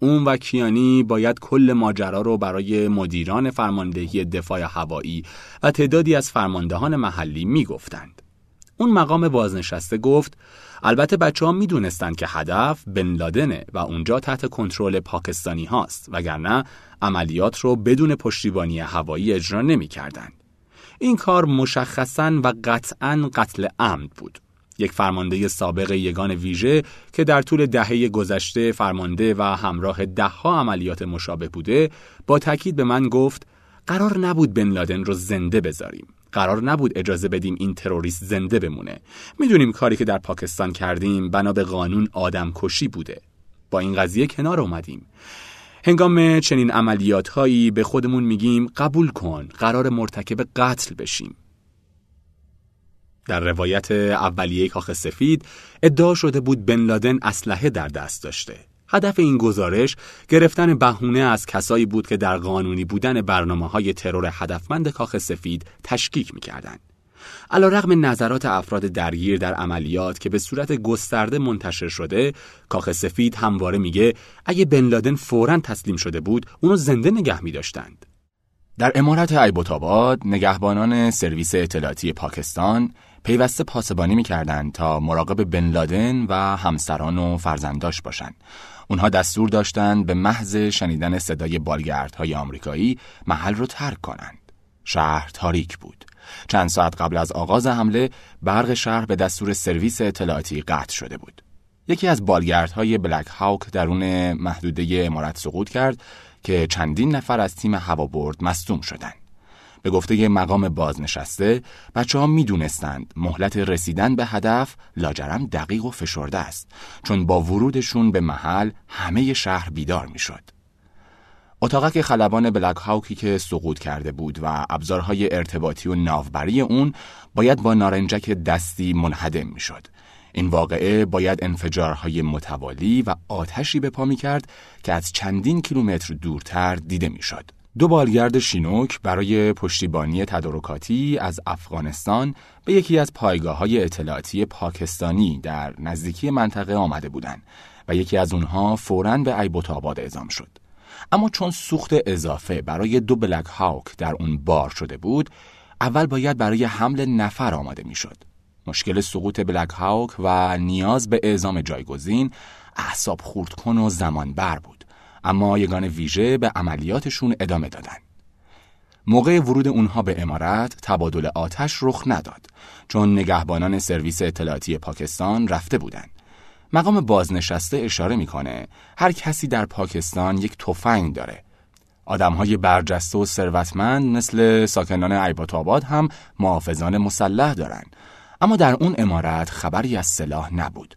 اون و کیانی باید کل ماجرا رو برای مدیران فرماندهی دفاع هوایی و تعدادی از فرماندهان محلی می‌گفتند. اون مقام بازنشسته گفت البته بچه ها می که هدف بن لادنه و اونجا تحت کنترل پاکستانی هاست وگرنه عملیات رو بدون پشتیبانی هوایی اجرا نمی کردن. این کار مشخصا و قطعا قتل عمد بود. یک فرمانده سابق یگان ویژه که در طول دهه گذشته فرمانده و همراه دهها عملیات مشابه بوده با تاکید به من گفت قرار نبود بن لادن رو زنده بذاریم. قرار نبود اجازه بدیم این تروریست زنده بمونه. می‌دونیم کاری که در پاکستان کردیم بنا به قانون آدم کشی بوده. با این قضیه کنار اومدیم. هنگام چنین عملیات هایی به خودمون میگیم قبول کن قرار مرتکب قتل بشیم در روایت اولیه کاخ سفید ادعا شده بود بن لادن اسلحه در دست داشته هدف این گزارش گرفتن بهونه از کسایی بود که در قانونی بودن برنامه های ترور هدفمند کاخ سفید تشکیک می‌کردند. علا رغم نظرات افراد درگیر در عملیات که به صورت گسترده منتشر شده، کاخ سفید همواره میگه اگه بن لادن فوراً تسلیم شده بود، اونو زنده نگه می داشتند. در امارت ایبوتاباد نگهبانان سرویس اطلاعاتی پاکستان پیوسته پاسبانی می‌کردند تا مراقب بن لادن و همسران و فرزنداش باشند. اونها دستور داشتند به محض شنیدن صدای بالگردهای آمریکایی محل رو ترک کنند. شهر تاریک بود. چند ساعت قبل از آغاز حمله برق شهر به دستور سرویس اطلاعاتی قطع شده بود. یکی از بالگردهای بلک هاوک درون محدوده امارت سقوط کرد که چندین نفر از تیم هوابرد مصدوم شدند. به گفته مقام بازنشسته بچه ها می دونستند مهلت رسیدن به هدف لاجرم دقیق و فشرده است چون با ورودشون به محل همه شهر بیدار می شد. اتاقک خلبان بلک هاوکی که سقوط کرده بود و ابزارهای ارتباطی و ناوبری اون باید با نارنجک دستی منهدم می شد. این واقعه باید انفجارهای متوالی و آتشی به پا می کرد که از چندین کیلومتر دورتر دیده می شد. دو بالگرد شینوک برای پشتیبانی تدارکاتی از افغانستان به یکی از پایگاه های اطلاعاتی پاکستانی در نزدیکی منطقه آمده بودند و یکی از اونها فوراً به ایبوتاباد اعزام شد. اما چون سوخت اضافه برای دو بلک هاوک در اون بار شده بود، اول باید برای حمل نفر آماده می‌شد. مشکل سقوط بلک هاوک و نیاز به اعزام جایگزین اعصاب خورد کن و زمان بر بود. اما یگان ویژه به عملیاتشون ادامه دادن. موقع ورود اونها به امارت تبادل آتش رخ نداد چون نگهبانان سرویس اطلاعاتی پاکستان رفته بودند. مقام بازنشسته اشاره می‌کنه هر کسی در پاکستان یک تفنگ داره. های برجسته و ثروتمند مثل ساکنان ایبات هم محافظان مسلح دارند. اما در اون امارت خبری از سلاح نبود.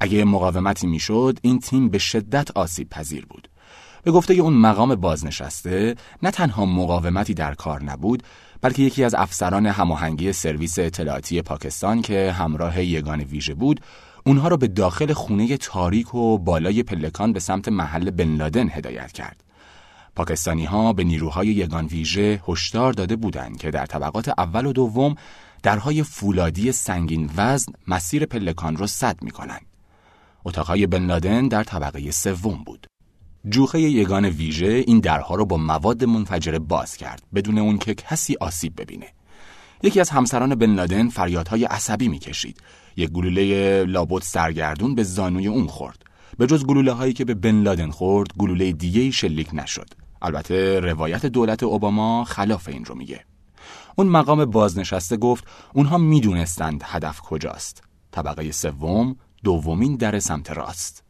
اگه مقاومتی می‌شد این تیم به شدت آسیب پذیر بود. به گفته اون مقام بازنشسته نه تنها مقاومتی در کار نبود بلکه یکی از افسران هماهنگی سرویس اطلاعاتی پاکستان که همراه یگان ویژه بود اونها را به داخل خونه تاریک و بالای پلکان به سمت محل بن لادن هدایت کرد. پاکستانی ها به نیروهای یگان ویژه هشدار داده بودند که در طبقات اول و دوم درهای فولادی سنگین وزن مسیر پلکان را سد می کنند. اتاقهای بن لادن در طبقه سوم بود. جوخه یگان ویژه این درها رو با مواد منفجره باز کرد بدون اون که کسی آسیب ببینه. یکی از همسران بن لادن فریادهای عصبی می‌کشید. یک گلوله لابد سرگردون به زانوی اون خورد. به جز گلوله هایی که به بن لادن خورد، گلوله دیگه شلیک نشد. البته روایت دولت اوباما خلاف این رو میگه. اون مقام بازنشسته گفت اونها می‌دونستند هدف کجاست. طبقه سوم، دومین در سمت راست.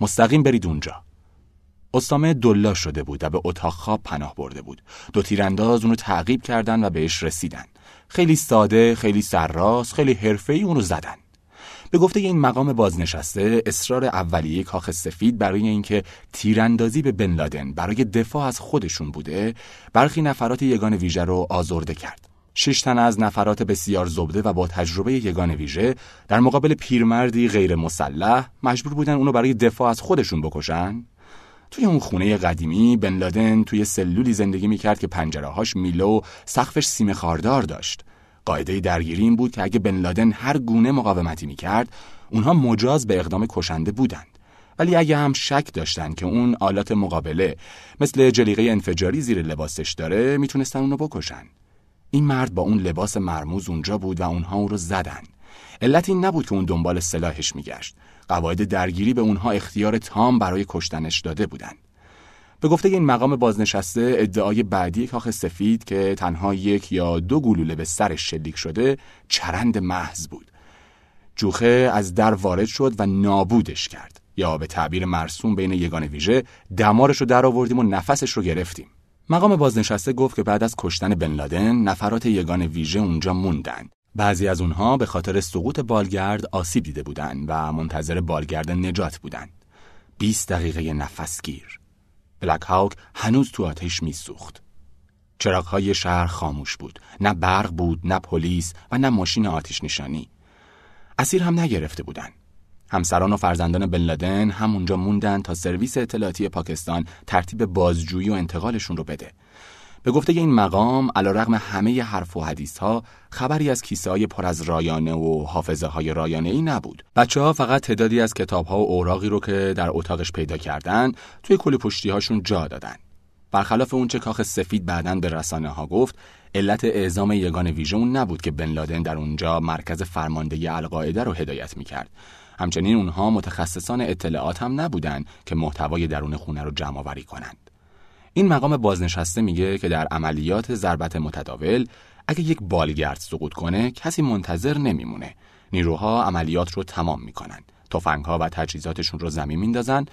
مستقیم برید اونجا. استامه دلا شده بود و به اتاق خواب پناه برده بود. دو تیرانداز اونو تعقیب کردن و بهش رسیدن. خیلی ساده، خیلی سرراست، خیلی حرفه‌ای اونو زدن. به گفته این مقام بازنشسته اصرار اولیه کاخ سفید برای اینکه تیراندازی به بن لادن برای دفاع از خودشون بوده برخی نفرات یگان ویژه رو آزرده کرد شش تن از نفرات بسیار زبده و با تجربه یگان ویژه در مقابل پیرمردی غیر مسلح مجبور بودن اونو برای دفاع از خودشون بکشن توی اون خونه قدیمی بن لادن توی سلولی زندگی می‌کرد که پنجرهاش میلو سقفش سیم خاردار داشت. قاعده درگیری این بود که اگه بن لادن هر گونه مقاومتی می‌کرد اونها مجاز به اقدام کشنده بودند. ولی اگه هم شک داشتن که اون آلات مقابله مثل جلیقه انفجاری زیر لباسش داره می‌تونستن اونو بکشن. این مرد با اون لباس مرموز اونجا بود و اونها اون رو زدن. علت این نبود که اون دنبال سلاحش میگشت. قواعد درگیری به اونها اختیار تام برای کشتنش داده بودند. به گفته این مقام بازنشسته ادعای بعدی کاخ سفید که تنها یک یا دو گلوله به سرش شلیک شده چرند محض بود. جوخه از در وارد شد و نابودش کرد یا به تعبیر مرسوم بین یگان ویژه دمارش رو در آوردیم و نفسش رو گرفتیم مقام بازنشسته گفت که بعد از کشتن بن لادن نفرات یگان ویژه اونجا موندن بعضی از اونها به خاطر سقوط بالگرد آسیب دیده بودند و منتظر بالگرد نجات بودند. 20 دقیقه نفسگیر. بلک هاوک هنوز تو آتش میسوخت. چراغهای شهر خاموش بود. نه برق بود نه پلیس و نه ماشین آتش نشانی. اسیر هم نگرفته بودند. همسران و فرزندان بن لادن همونجا موندن تا سرویس اطلاعاتی پاکستان ترتیب بازجویی و انتقالشون رو بده. به گفته این مقام رغم همه حرف و حدیث ها خبری از کیسه های پر از رایانه و حافظه های رایانه ای نبود. بچه ها فقط تعدادی از کتاب ها و اوراقی رو که در اتاقش پیدا کردن توی کل پشتی هاشون جا دادن. برخلاف اونچه کاخ سفید بعدا به رسانه ها گفت علت اعزام یگان ویژه اون نبود که بن لادن در اونجا مرکز فرماندهی القاعده رو هدایت می‌کرد. همچنین اونها متخصصان اطلاعات هم نبودند که محتوای درون خونه رو جمع آوری کنند این مقام بازنشسته میگه که در عملیات ضربت متداول اگه یک بالگرد سقوط کنه کسی منتظر نمیمونه. نیروها عملیات رو تمام می‌کنن. ها و تجهیزاتشون رو زمین میندازن.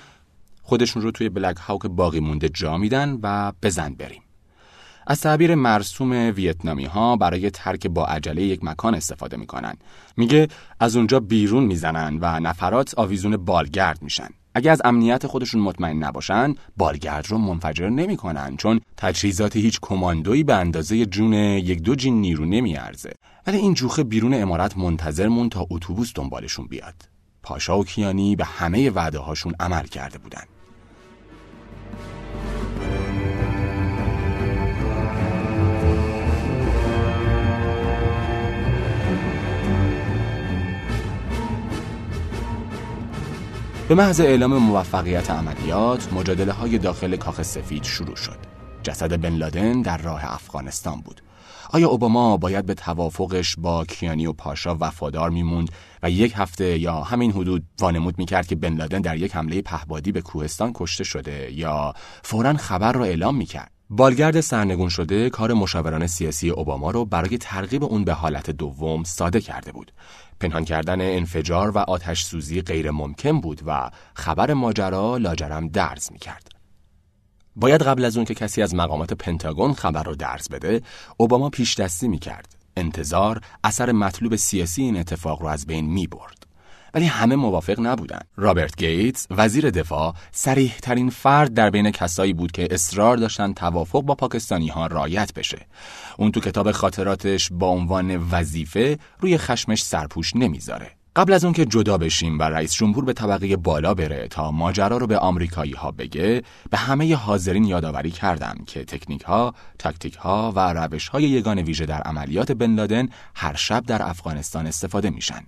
خودشون رو توی بلک هاوک باقی مونده جا میدن و بزن بریم. از تعبیر مرسوم ویتنامی ها برای ترک با عجله یک مکان استفاده می‌کنن. میگه از اونجا بیرون می‌زنن و نفرات آویزون بالگرد میشن. اگه از امنیت خودشون مطمئن نباشن بالگرد رو منفجر نمی‌کنن چون تجهیزات هیچ کماندویی به اندازه جون یک دو جین نیرو نمیارزه. ولی این جوخه بیرون امارت منتظر مون تا اتوبوس دنبالشون بیاد. پاشا و کیانی به همه وعده هاشون عمل کرده بودن. به محض اعلام موفقیت عملیات مجادله های داخل کاخ سفید شروع شد. جسد بن لادن در راه افغانستان بود. آیا اوباما باید به توافقش با کیانی و پاشا وفادار میموند و یک هفته یا همین حدود وانمود می‌کرد که بن لادن در یک حمله پهبادی به کوهستان کشته شده یا فورا خبر را اعلام می‌کرد؟ بالگرد سرنگون شده کار مشاوران سیاسی اوباما رو برای ترغیب اون به حالت دوم ساده کرده بود. پنهان کردن انفجار و آتش سوزی غیر ممکن بود و خبر ماجرا لاجرم درز می کرد. باید قبل از اون که کسی از مقامات پنتاگون خبر رو درز بده، اوباما پیش دستی می کرد. انتظار اثر مطلوب سیاسی این اتفاق رو از بین می برد. ولی همه موافق نبودند. رابرت گیتس وزیر دفاع سریح ترین فرد در بین کسایی بود که اصرار داشتن توافق با پاکستانی ها رایت بشه. اون تو کتاب خاطراتش با عنوان وظیفه روی خشمش سرپوش نمی‌ذاره. قبل از اون که جدا بشیم و رئیس جمهور به طبقه بالا بره تا ماجرا رو به آمریکایی ها بگه به همه حاضرین یادآوری کردم که تکنیک ها، تاکتیک ها و روش های یگان ویژه در عملیات بن لادن هر شب در افغانستان استفاده میشن.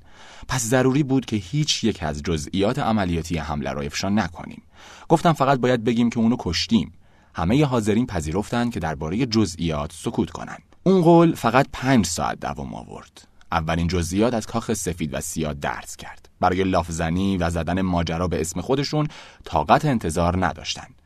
پس ضروری بود که هیچ یک از جزئیات عملیاتی حمله رو افشا نکنیم. گفتم فقط باید بگیم که اونو کشتیم. همه حاضرین پذیرفتند که درباره جزئیات سکوت کنند. اون قول فقط پنج ساعت دوام آورد. اولین جزئیات از کاخ سفید و سیاه درس کرد. برای لافزنی و زدن ماجرا به اسم خودشون طاقت انتظار نداشتند.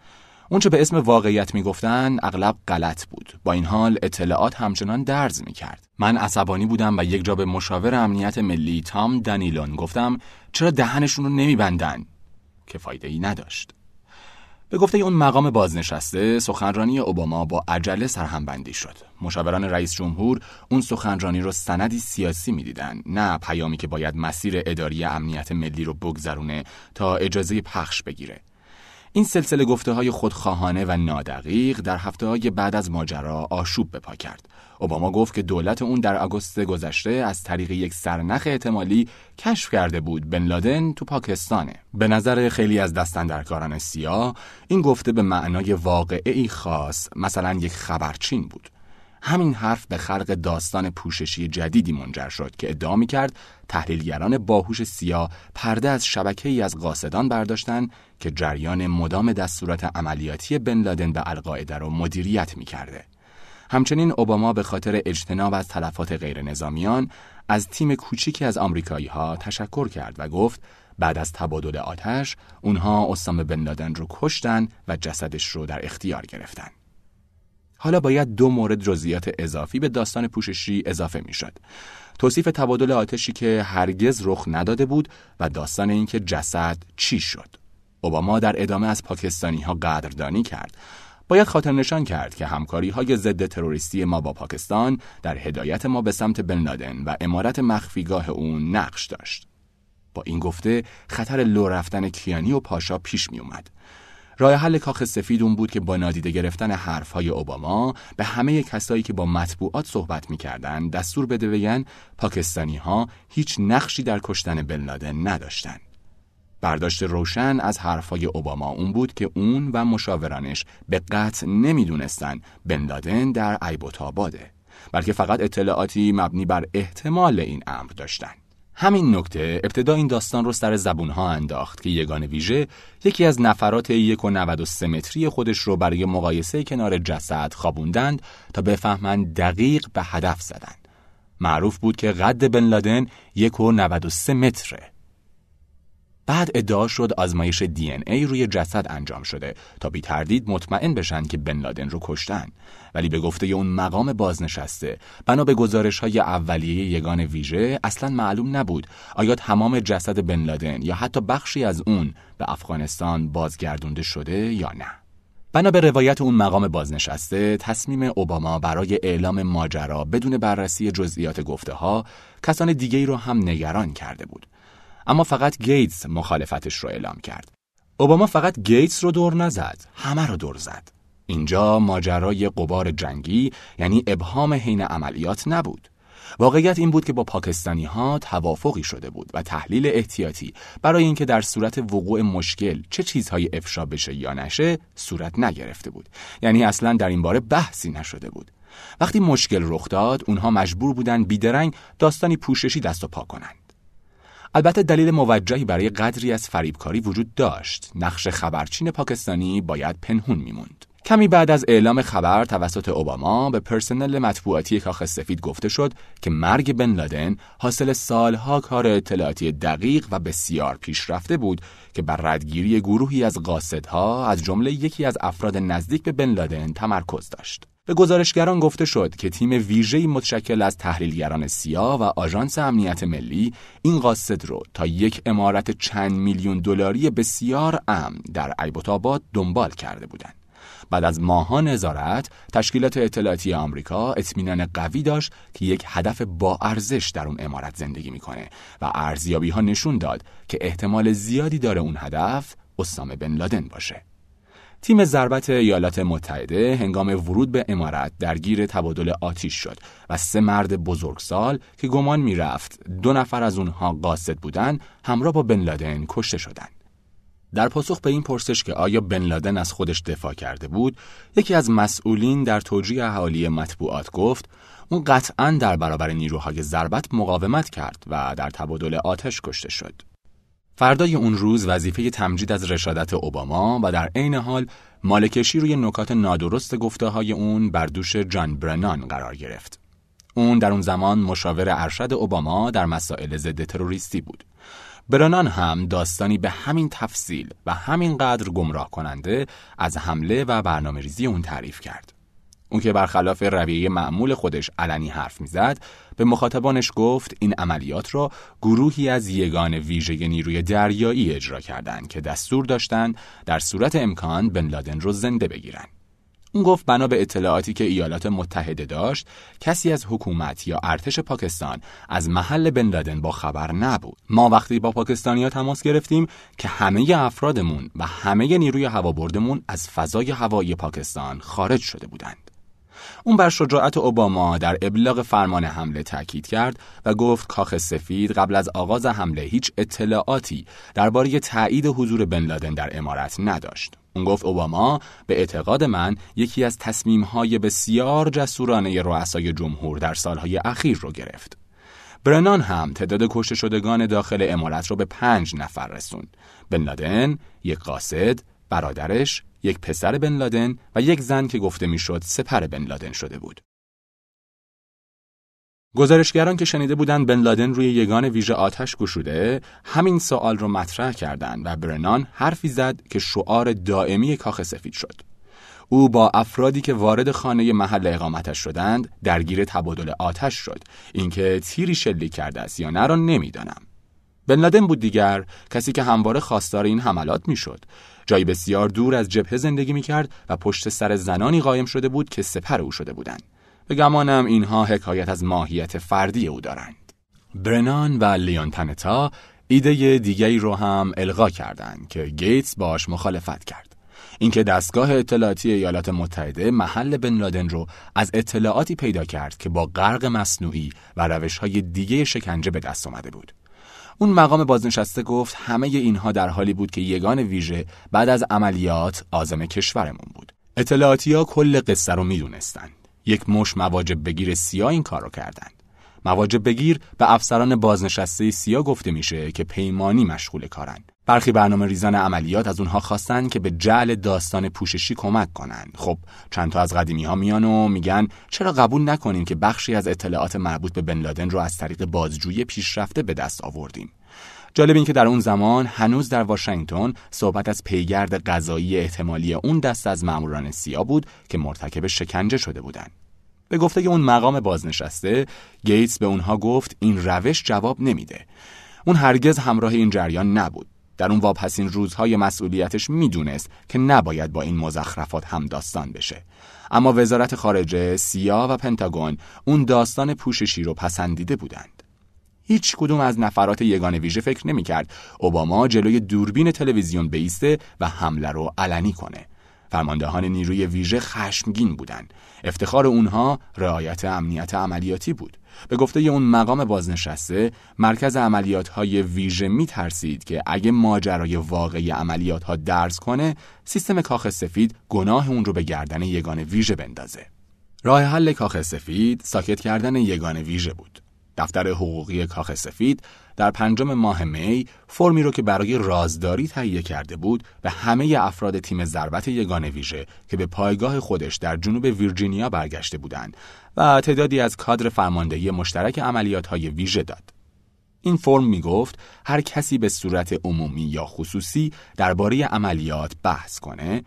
اونچه به اسم واقعیت می‌گفتن اغلب غلط بود. با این حال اطلاعات همچنان درز می‌کرد. من عصبانی بودم و یک جا به مشاور امنیت ملی تام دنیلون گفتم چرا دهنشون رو نمیبندن؟ که فایده ای نداشت. به گفته اون مقام بازنشسته سخنرانی اوباما با عجله سرهمبندی شد مشاوران رئیس جمهور اون سخنرانی رو سندی سیاسی می‌دیدن نه پیامی که باید مسیر اداری امنیت ملی رو بگذرونه تا اجازه پخش بگیره این سلسله گفته های خودخواهانه و نادقیق در هفته های بعد از ماجرا آشوب به پا کرد. اوباما گفت که دولت اون در آگوست گذشته از طریق یک سرنخ احتمالی کشف کرده بود بن لادن تو پاکستانه. به نظر خیلی از دستندرکاران سیاه این گفته به معنای واقعی خاص مثلا یک خبرچین بود. همین حرف به خلق داستان پوششی جدیدی منجر شد که ادعا می کرد تحلیلگران باهوش سیاه پرده از شبکه ای از قاصدان برداشتن که جریان مدام دستورات عملیاتی بن لادن به القاعده را مدیریت می کرده. همچنین اوباما به خاطر اجتناب از تلفات غیر نظامیان از تیم کوچیکی از آمریکایی ها تشکر کرد و گفت بعد از تبادل آتش اونها اسام بن لادن رو کشتن و جسدش رو در اختیار گرفتن. حالا باید دو مورد جزئیات اضافی به داستان پوششی اضافه می‌شد. توصیف تبادل آتشی که هرگز رخ نداده بود و داستان اینکه جسد چی شد. اوباما در ادامه از پاکستانی ها قدردانی کرد. باید خاطر نشان کرد که همکاری های ضد تروریستی ما با پاکستان در هدایت ما به سمت بن لادن و امارت مخفیگاه اون نقش داشت. با این گفته خطر لو رفتن کیانی و پاشا پیش می اومد. راه حل کاخ سفید اون بود که با نادیده گرفتن حرفهای اوباما به همه کسایی که با مطبوعات صحبت می‌کردن دستور بده بگن پاکستانی ها هیچ نقشی در کشتن بن لادن نداشتن. برداشت روشن از حرفهای اوباما اون بود که اون و مشاورانش به قطع نمی‌دونستن بن لادن در ایبوتاباده بلکه فقط اطلاعاتی مبنی بر احتمال این امر داشتن. همین نکته ابتدا این داستان رو سر زبونها انداخت که یگان ویژه یکی از نفرات یک و 93 متری خودش رو برای مقایسه کنار جسد خوابوندند تا بفهمند دقیق به هدف زدن. معروف بود که قد بن لادن یک و 93 متره. بعد ادعا شد آزمایش دی ای روی جسد انجام شده تا بی تردید مطمئن بشن که بن لادن رو کشتن. ولی به گفته اون مقام بازنشسته. بنا به گزارش های اولیه یگان ویژه اصلا معلوم نبود آیا تمام جسد بن لادن یا حتی بخشی از اون به افغانستان بازگردونده شده یا نه. بنا به روایت اون مقام بازنشسته تصمیم اوباما برای اعلام ماجرا بدون بررسی جزئیات گفته ها کسان دیگه ای رو هم نگران کرده بود. اما فقط گیتس مخالفتش رو اعلام کرد. اوباما فقط گیتس رو دور نزد، همه رو دور زد. اینجا ماجرای قبار جنگی یعنی ابهام حین عملیات نبود. واقعیت این بود که با پاکستانی ها توافقی شده بود و تحلیل احتیاطی برای اینکه در صورت وقوع مشکل چه چیزهایی افشا بشه یا نشه صورت نگرفته بود یعنی اصلا در این باره بحثی نشده بود وقتی مشکل رخ داد اونها مجبور بودن بیدرنگ داستانی پوششی دست و پا کنند البته دلیل موجهی برای قدری از فریبکاری وجود داشت. نقش خبرچین پاکستانی باید پنهون میموند. کمی بعد از اعلام خبر توسط اوباما به پرسنل مطبوعاتی کاخ سفید گفته شد که مرگ بن لادن حاصل سالها کار اطلاعاتی دقیق و بسیار پیشرفته بود که بر ردگیری گروهی از قاصدها از جمله یکی از افراد نزدیک به بن لادن تمرکز داشت. به گزارشگران گفته شد که تیم ویژه‌ای متشکل از تحلیلگران سیا و آژانس امنیت ملی این قاصد رو تا یک امارت چند میلیون دلاری بسیار امن در ایبوتاباد دنبال کرده بودند. بعد از ماهان نظارت تشکیلات اطلاعاتی آمریکا اطمینان قوی داشت که یک هدف با ارزش در اون امارت زندگی می‌کنه و ارزیابی ها نشون داد که احتمال زیادی داره اون هدف اسامه بن لادن باشه. تیم ضربت ایالات متحده هنگام ورود به امارت درگیر تبادل آتیش شد و سه مرد بزرگسال که گمان می‌رفت دو نفر از اونها قاصد بودند همراه با بن لادن کشته شدند. در پاسخ به این پرسش که آیا بن لادن از خودش دفاع کرده بود، یکی از مسئولین در توجیه اهالی مطبوعات گفت اون قطعا در برابر نیروهای ضربت مقاومت کرد و در تبادل آتش کشته شد. فردای اون روز وظیفه تمجید از رشادت اوباما و در عین حال مالکشی روی نکات نادرست گفته های اون بر دوش جان برنان قرار گرفت. اون در اون زمان مشاور ارشد اوباما در مسائل ضد تروریستی بود. برنان هم داستانی به همین تفصیل و همین قدر گمراه کننده از حمله و برنامه ریزی اون تعریف کرد. اون که برخلاف رویه معمول خودش علنی حرف می‌زد به مخاطبانش گفت این عملیات را گروهی از یگان ویژه نیروی دریایی اجرا کردند که دستور داشتند در صورت امکان بن لادن رو زنده بگیرن. اون گفت بنا به اطلاعاتی که ایالات متحده داشت کسی از حکومت یا ارتش پاکستان از محل بن لادن با خبر نبود ما وقتی با پاکستانیا تماس گرفتیم که همه افرادمون و همه نیروی هوابردمون از فضای هوایی پاکستان خارج شده بودند اون بر شجاعت اوباما در ابلاغ فرمان حمله تاکید کرد و گفت کاخ سفید قبل از آغاز حمله هیچ اطلاعاتی درباره تایید حضور بن لادن در امارت نداشت. اون گفت اوباما به اعتقاد من یکی از تصمیم‌های بسیار جسورانه رؤسای جمهور در سالهای اخیر رو گرفت. برنان هم تعداد کشته شدگان داخل امارت رو به پنج نفر رسوند. بن لادن، یک قاصد، برادرش، یک پسر بن لادن و یک زن که گفته می‌شد سپر بن لادن شده بود. گزارشگران که شنیده بودند بن لادن روی یگان ویژه آتش گشوده همین سوال رو مطرح کردند و برنان حرفی زد که شعار دائمی کاخ سفید شد. او با افرادی که وارد خانه محل اقامتش شدند درگیر تبادل آتش شد اینکه تیری شلیک کرده است یا نه را نمی‌دانم بن لادن بود دیگر کسی که همواره خواستار این حملات می‌شد جایی بسیار دور از جبهه زندگی می‌کرد و پشت سر زنانی قایم شده بود که سپر او شده بودند. به گمانم اینها حکایت از ماهیت فردی او دارند. برنان و لیون تنتا ایده دیگری رو هم القا کردند که گیتس باش مخالفت کرد. اینکه دستگاه اطلاعاتی ایالات متحده محل بن لادن رو از اطلاعاتی پیدا کرد که با غرق مصنوعی و روش های دیگه شکنجه به دست آمده بود. اون مقام بازنشسته گفت همه اینها در حالی بود که یگان ویژه بعد از عملیات آزم کشورمون بود. اطلاعاتی ها کل قصه رو می‌دونستند. یک مش مواجب بگیر سیاه این کار رو کردند. مواجب بگیر به افسران بازنشسته سیا گفته میشه که پیمانی مشغول کارن. برخی برنامه ریزان عملیات از اونها خواستن که به جعل داستان پوششی کمک کنند. خب چند تا از قدیمی ها میان و میگن چرا قبول نکنیم که بخشی از اطلاعات مربوط به بن لادن رو از طریق بازجویی پیشرفته به دست آوردیم. جالب این که در اون زمان هنوز در واشنگتن صحبت از پیگرد غذایی احتمالی اون دست از ماموران سیا بود که مرتکب شکنجه شده بودند. به گفته اون مقام بازنشسته گیتس به اونها گفت این روش جواب نمیده اون هرگز همراه این جریان نبود در اون واپسین روزهای مسئولیتش می‌دونست که نباید با این مزخرفات هم داستان بشه. اما وزارت خارجه سیا و پنتاگون اون داستان پوششی رو پسندیده بودند. هیچ کدوم از نفرات یگان ویژه فکر نمی‌کرد. اوباما جلوی دوربین تلویزیون بیسته و حمله رو علنی کنه. فرماندهان نیروی ویژه خشمگین بودند. افتخار اونها رعایت امنیت عملیاتی بود. به گفته اون مقام بازنشسته مرکز عملیات های ویژه می ترسید که اگه ماجرای واقعی عملیات ها درس کنه سیستم کاخ سفید گناه اون رو به گردن یگان ویژه بندازه. راه حل کاخ سفید ساکت کردن یگان ویژه بود. دفتر حقوقی کاخ سفید در پنجم ماه می فرمی رو که برای رازداری تهیه کرده بود به همه افراد تیم ضربت یگان ویژه که به پایگاه خودش در جنوب ویرجینیا برگشته بودند و تعدادی از کادر فرماندهی مشترک عملیات های ویژه داد. این فرم می گفت هر کسی به صورت عمومی یا خصوصی درباره عملیات بحث کنه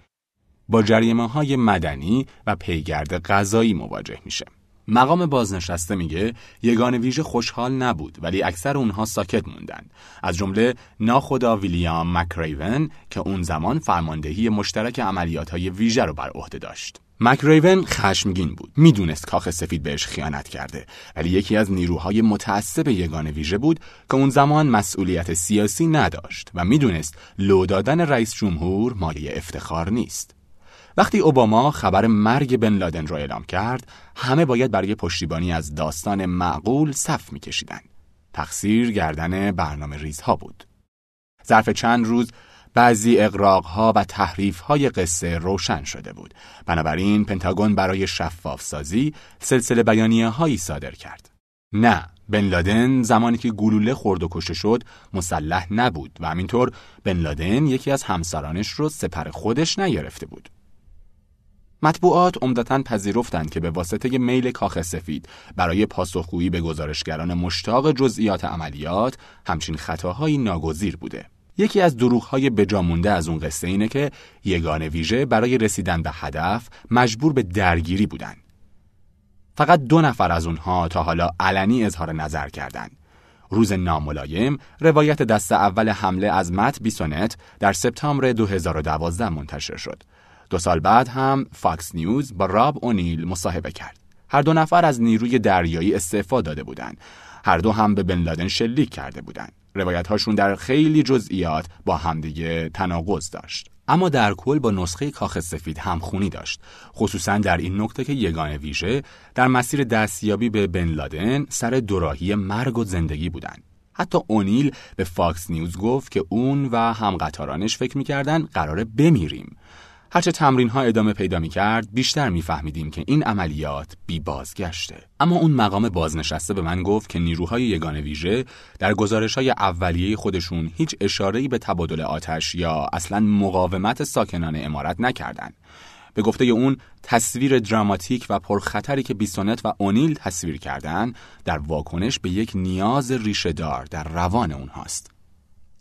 با جریمه های مدنی و پیگرد قضایی مواجه میشه. مقام بازنشسته میگه یگان ویژه خوشحال نبود ولی اکثر اونها ساکت موندن از جمله ناخدا ویلیام مکریون که اون زمان فرماندهی مشترک عملیات های ویژه رو بر عهده داشت. مکریون خشمگین بود می‌دونست کاخ سفید بهش خیانت کرده ولی یکی از نیروهای متعصب یگان ویژه بود که اون زمان مسئولیت سیاسی نداشت و می‌دونست لو دادن رئیس جمهور مایه افتخار نیست. وقتی اوباما خبر مرگ بن لادن را اعلام کرد همه باید برای پشتیبانی از داستان معقول صف میکشیدند. تقصیر گردن برنامه ریزها بود. ظرف چند روز بعضی اقراقها و های قصه روشن شده بود. بنابراین پنتاگون برای شفاف سازی سلسله بیانیه هایی صادر کرد. نه بن لادن زمانی که گلوله خورد و کشته شد مسلح نبود و همینطور بن لادن یکی از همسرانش رو سپر خودش نگرفته بود. مطبوعات عمدتا پذیرفتند که به واسطه میل کاخ سفید برای پاسخگویی به گزارشگران مشتاق جزئیات عملیات همچین خطاهایی ناگزیر بوده. یکی از دروغهای بجامونده از اون قصه اینه که یگان ویژه برای رسیدن به هدف مجبور به درگیری بودند. فقط دو نفر از اونها تا حالا علنی اظهار نظر کردند. روز ناملایم روایت دست اول حمله از مت بیسونت در سپتامبر 2012 منتشر شد دو سال بعد هم فاکس نیوز با راب اونیل مصاحبه کرد. هر دو نفر از نیروی دریایی استعفا داده بودند. هر دو هم به بن لادن شلیک کرده بودند. روایت هاشون در خیلی جزئیات با همدیگه تناقض داشت. اما در کل با نسخه کاخ سفید همخونی داشت خصوصا در این نکته که یگان ویژه در مسیر دستیابی به بن لادن سر دوراهی مرگ و زندگی بودند حتی اونیل به فاکس نیوز گفت که اون و همقطارانش فکر می‌کردن قراره بمیریم هرچه تمرین ها ادامه پیدا می کرد بیشتر میفهمیدیم که این عملیات بی بازگشته. اما اون مقام بازنشسته به من گفت که نیروهای یگان ویژه در گزارش های اولیه خودشون هیچ اشاره‌ای به تبادل آتش یا اصلا مقاومت ساکنان امارت نکردند. به گفته اون تصویر دراماتیک و پرخطری که بیسونت و اونیل تصویر کردن در واکنش به یک نیاز ریشهدار در روان اونهاست.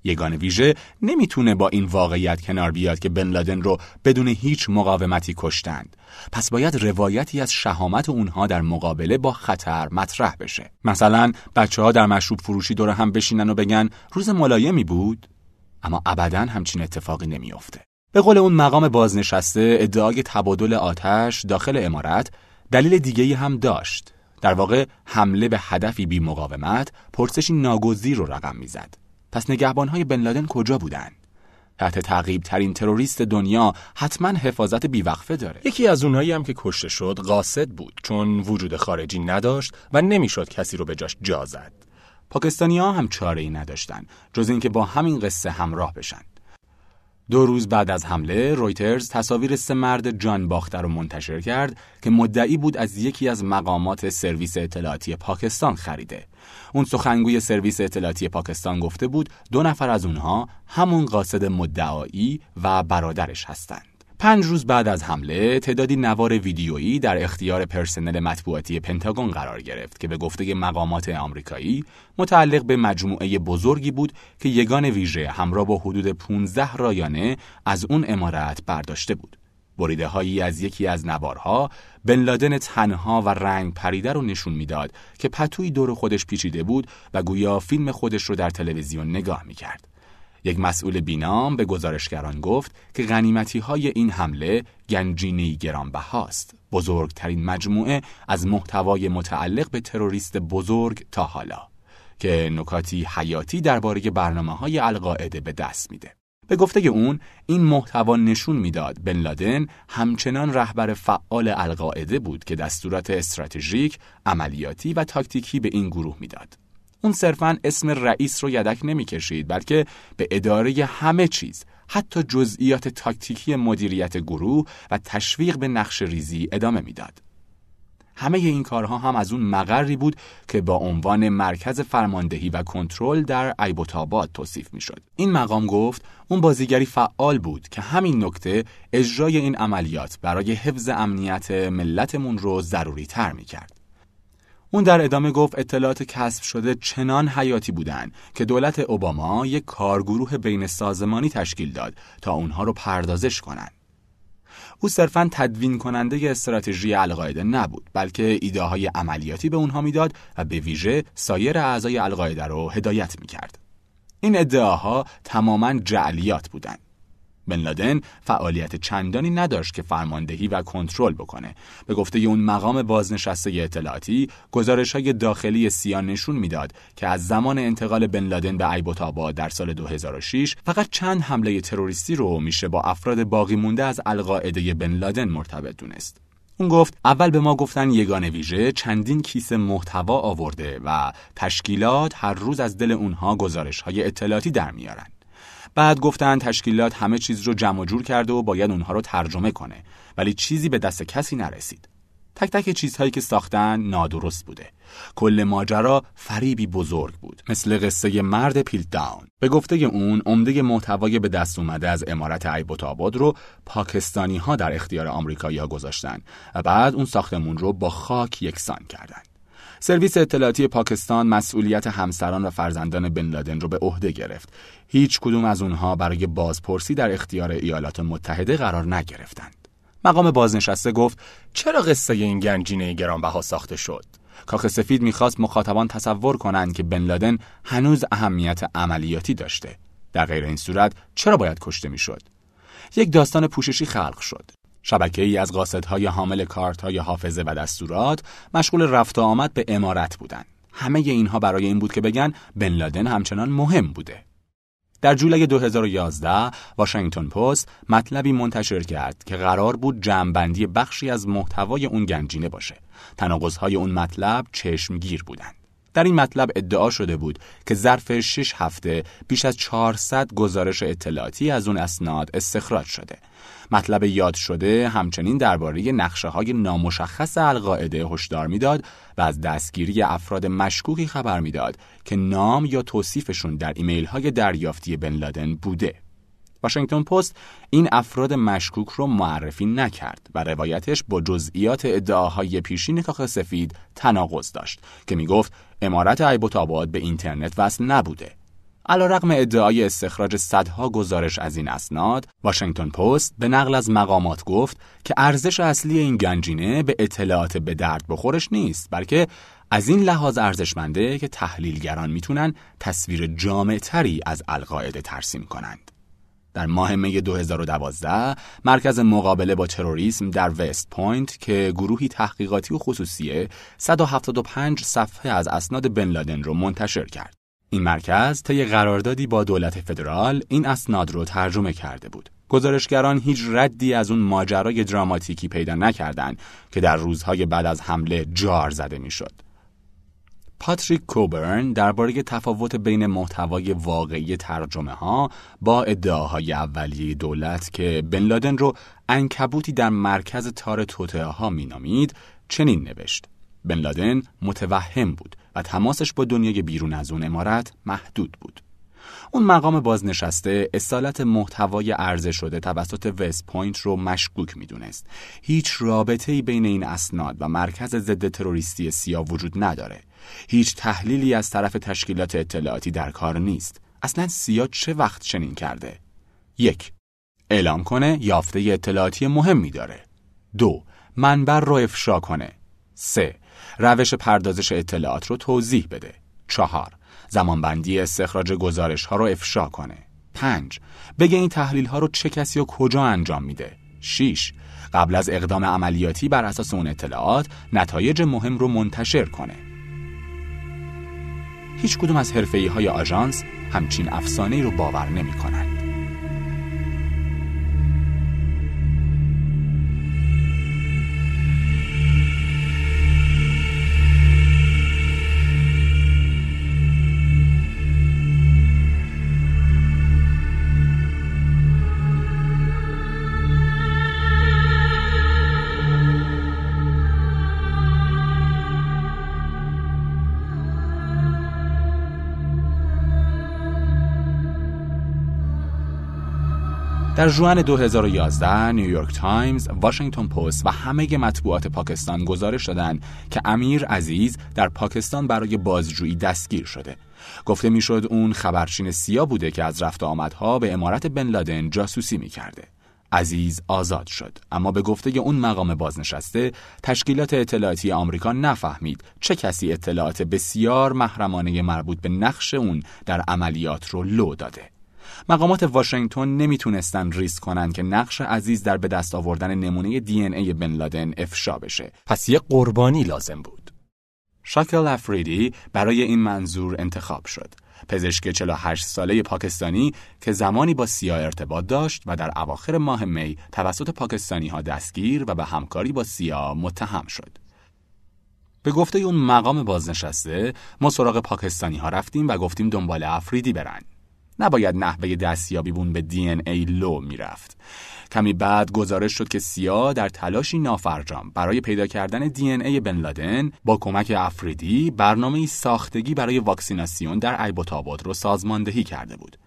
یگان ویژه نمی‌تونه با این واقعیت کنار بیاد که بن لادن رو بدون هیچ مقاومتی کشتند. پس باید روایتی از شهامت اونها در مقابله با خطر مطرح بشه. مثلا بچه ها در مشروب فروشی دور هم بشینن و بگن روز ملایمی بود اما ابدا همچین اتفاقی نمیافته. به قول اون مقام بازنشسته ادعای تبادل آتش داخل امارت دلیل دیگه هم داشت. در واقع حمله به هدفی بی مقاومت پرسشی ناگزیر رو رقم می‌زد. پس نگهبانهای بن لادن کجا بودن؟ تحت تعقیب ترین تروریست دنیا حتما حفاظت بیوقفه داره یکی از اونهایی هم که کشته شد قاصد بود چون وجود خارجی نداشت و نمی‌شد کسی رو به جاش جا زد پاکستانی ها هم چاره ای نداشتن جز اینکه با همین قصه همراه بشن دو روز بعد از حمله رویترز تصاویر سه مرد جان باخته رو منتشر کرد که مدعی بود از یکی از مقامات سرویس اطلاعاتی پاکستان خریده. اون سخنگوی سرویس اطلاعاتی پاکستان گفته بود دو نفر از اونها همون قاصد مدعایی و برادرش هستند. پنج روز بعد از حمله تعدادی نوار ویدیویی در اختیار پرسنل مطبوعاتی پنتاگون قرار گرفت که به گفته مقامات آمریکایی متعلق به مجموعه بزرگی بود که یگان ویژه همراه با حدود 15 رایانه از اون امارت برداشته بود. بریده هایی از یکی از نوارها بن لادن تنها و رنگ پریده رو نشون می‌داد که پتوی دور خودش پیچیده بود و گویا فیلم خودش رو در تلویزیون نگاه می‌کرد. یک مسئول بینام به گزارشگران گفت که غنیمتی های این حمله گنجینی گرانبهاست بزرگترین مجموعه از محتوای متعلق به تروریست بزرگ تا حالا که نکاتی حیاتی درباره برنامه های القاعده به دست میده به گفته اون این محتوا نشون می‌داد بن لادن همچنان رهبر فعال القاعده بود که دستورات استراتژیک، عملیاتی و تاکتیکی به این گروه می‌داد. اون صرفا اسم رئیس رو یدک نمی‌کشید بلکه به اداره همه چیز حتی جزئیات تاکتیکی مدیریت گروه و تشویق به نقش ریزی ادامه می‌داد. همه این کارها هم از اون مقری بود که با عنوان مرکز فرماندهی و کنترل در ایبوتاباد توصیف می‌شد. این مقام گفت اون بازیگری فعال بود که همین نکته اجرای این عملیات برای حفظ امنیت ملتمون رو ضروری تر می کرد. اون در ادامه گفت اطلاعات کسب شده چنان حیاتی بودند که دولت اوباما یک کارگروه بین سازمانی تشکیل داد تا اونها رو پردازش کنند. او صرفا تدوین کننده استراتژی القاعده نبود بلکه ایده های عملیاتی به اونها می‌داد و به ویژه سایر اعضای القاعده رو هدایت می‌کرد. این ادعاها تماما جعلیات بودند. بن لادن فعالیت چندانی نداشت که فرماندهی و کنترل بکنه. به گفته اون مقام بازنشسته اطلاعاتی، گزارش های داخلی سیان نشون می‌داد که از زمان انتقال بن لادن به ایبوتاباد در سال 2006 فقط چند حمله تروریستی رو میشه با افراد باقی مونده از القاعده بن لادن مرتبط دونست. اون گفت اول به ما گفتن یگان ویژه چندین کیسه محتوا آورده و تشکیلات هر روز از دل اونها گزارش های اطلاعاتی در میارن. بعد گفتن تشکیلات همه چیز رو جمع جور کرده و باید اونها رو ترجمه کنه. ولی چیزی به دست کسی نرسید. تک تک چیزهایی که ساختن نادرست بوده. کل ماجرا فریبی بزرگ بود. مثل قصه مرد پیل داون. به گفته اون عمده محتوای به دست اومده از امارت عیبوتاباد رو پاکستانی ها در اختیار آمریکایی ها گذاشتن. و بعد اون ساختمون رو با خاک یکسان کردند سرویس اطلاعاتی پاکستان مسئولیت همسران و فرزندان بن لادن رو به عهده گرفت. هیچ کدوم از اونها برای بازپرسی در اختیار ایالات متحده قرار نگرفتند. مقام بازنشسته گفت چرا قصه این گنجینه گرانبها ساخته شد؟ کاخ سفید می‌خواست مخاطبان تصور کنند که بن لادن هنوز اهمیت عملیاتی داشته. در غیر این صورت چرا باید کشته می‌شد؟ یک داستان پوششی خلق شد. شبکه ای از قاصدهای حامل کارت های حافظه و دستورات مشغول رفت و آمد به امارت بودند. همه اینها برای این بود که بگن بن لادن همچنان مهم بوده. در جولای 2011 واشنگتن پست مطلبی منتشر کرد که قرار بود جمعبندی بخشی از محتوای اون گنجینه باشه. تناقض‌های اون مطلب چشمگیر بودند. در این مطلب ادعا شده بود که ظرف 6 هفته بیش از 400 گزارش اطلاعاتی از اون اسناد استخراج شده. مطلب یاد شده همچنین درباره نقشه های نامشخص القاعده هشدار می‌داد و از دستگیری افراد مشکوکی خبر می‌داد که نام یا توصیفشون در ایمیل های دریافتی بن لادن بوده. واشنگتن پست این افراد مشکوک رو معرفی نکرد و روایتش با جزئیات ادعاهای پیشین کاخ سفید تناقض داشت که می‌گفت امارت ایبت‌آباد به اینترنت وصل نبوده رغم ادعای استخراج صدها گزارش از این اسناد، واشنگتن پست به نقل از مقامات گفت که ارزش اصلی این گنجینه به اطلاعات به درد بخورش نیست، بلکه از این لحاظ ارزشمنده که تحلیلگران می‌تونن تصویر جامعتری از القاعده ترسیم کنند. در ماه می 2012 مرکز مقابله با تروریسم در وست پوینت که گروهی تحقیقاتی و خصوصیه 175 صفحه از اسناد بن لادن رو منتشر کرد. این مرکز طی قراردادی با دولت فدرال این اسناد رو ترجمه کرده بود. گزارشگران هیچ ردی از اون ماجرای دراماتیکی پیدا نکردند که در روزهای بعد از حمله جار زده می‌شد. پاتریک کوبرن درباره تفاوت بین محتوای واقعی ترجمه ها با ادعاهای اولیه دولت که بن لادن رو عنکبوتی در مرکز تار توطئه ها مینامید چنین نوشت بن لادن متوهم بود و تماسش با دنیای بیرون از اون امارت محدود بود اون مقام بازنشسته اصالت محتوای عرضه شده توسط وست پوینت رو مشکوک می‌دونست. هیچ رابطه‌ای بین این اسناد و مرکز ضد تروریستی سیا وجود نداره. هیچ تحلیلی از طرف تشکیلات اطلاعاتی در کار نیست. اصلا سیا چه وقت چنین کرده؟ یک اعلام کنه یافته اطلاعاتی مهمی داره. دو منبر رو افشا کنه. سه روش پردازش اطلاعات رو توضیح بده. چهار زمانبندی استخراج گزارش ها رو افشا کنه. 5. بگه این تحلیل ها رو چه کسی و کجا انجام میده. 6. قبل از اقدام عملیاتی بر اساس اون اطلاعات نتایج مهم رو منتشر کنه. هیچ کدوم از حرفه‌ای های آژانس همچین افسانه‌ای رو باور نمی در جون 2011 نیویورک تایمز، واشنگتن پست و همه مطبوعات پاکستان گزارش دادند که امیر عزیز در پاکستان برای بازجویی دستگیر شده. گفته می‌شد اون خبرچین سیا بوده که از رفت آمدها به امارت بن لادن جاسوسی می‌کرده. عزیز آزاد شد اما به گفته اون مقام بازنشسته تشکیلات اطلاعاتی آمریکا نفهمید چه کسی اطلاعات بسیار محرمانه مربوط به نقش اون در عملیات رو لو داده مقامات واشنگتن نمی‌تونستن ریسک کنن که نقش عزیز در به دست آوردن نمونه دی ای بن لادن افشا بشه پس یه قربانی لازم بود شاکل افریدی برای این منظور انتخاب شد پزشک 48 ساله پاکستانی که زمانی با سیا ارتباط داشت و در اواخر ماه می توسط پاکستانی ها دستگیر و به همکاری با سیا متهم شد. به گفته اون مقام بازنشسته ما سراغ پاکستانی ها رفتیم و گفتیم دنبال افریدی برن. نباید نحوه دستیابی بون به دی ای لو می‌رفت. کمی بعد گزارش شد که سیا در تلاشی نافرجام برای پیدا کردن دی ای بن لادن با کمک افریدی برنامه ساختگی برای واکسیناسیون در ایبوتاباد رو سازماندهی کرده بود.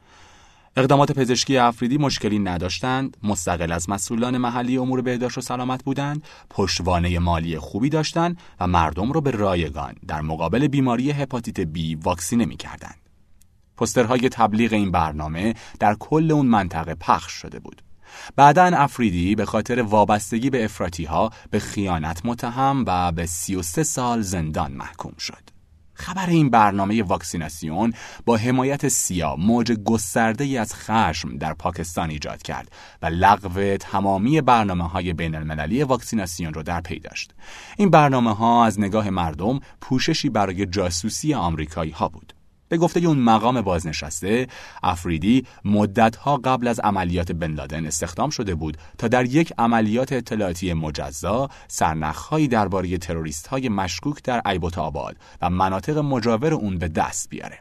اقدامات پزشکی افریدی مشکلی نداشتند، مستقل از مسئولان محلی امور بهداشت و سلامت بودند، پشتوانه مالی خوبی داشتند و مردم را به رایگان در مقابل بیماری هپاتیت بی واکسینه می کردند. پسترهای تبلیغ این برنامه در کل اون منطقه پخش شده بود. بعدا افریدی به خاطر وابستگی به افراتی ها به خیانت متهم و به 33 سال زندان محکوم شد. خبر این برنامه واکسیناسیون با حمایت سیا موج گسترده ای از خشم در پاکستان ایجاد کرد و لغو تمامی برنامه های بین المللی واکسیناسیون را در پی داشت. این برنامه ها از نگاه مردم پوششی برای جاسوسی آمریکایی ها بود. به گفته اون مقام بازنشسته افریدی مدتها قبل از عملیات بن لادن استخدام شده بود تا در یک عملیات اطلاعاتی مجزا سرنخهایی درباره تروریست های مشکوک در ایبوت آباد و مناطق مجاور اون به دست بیاره.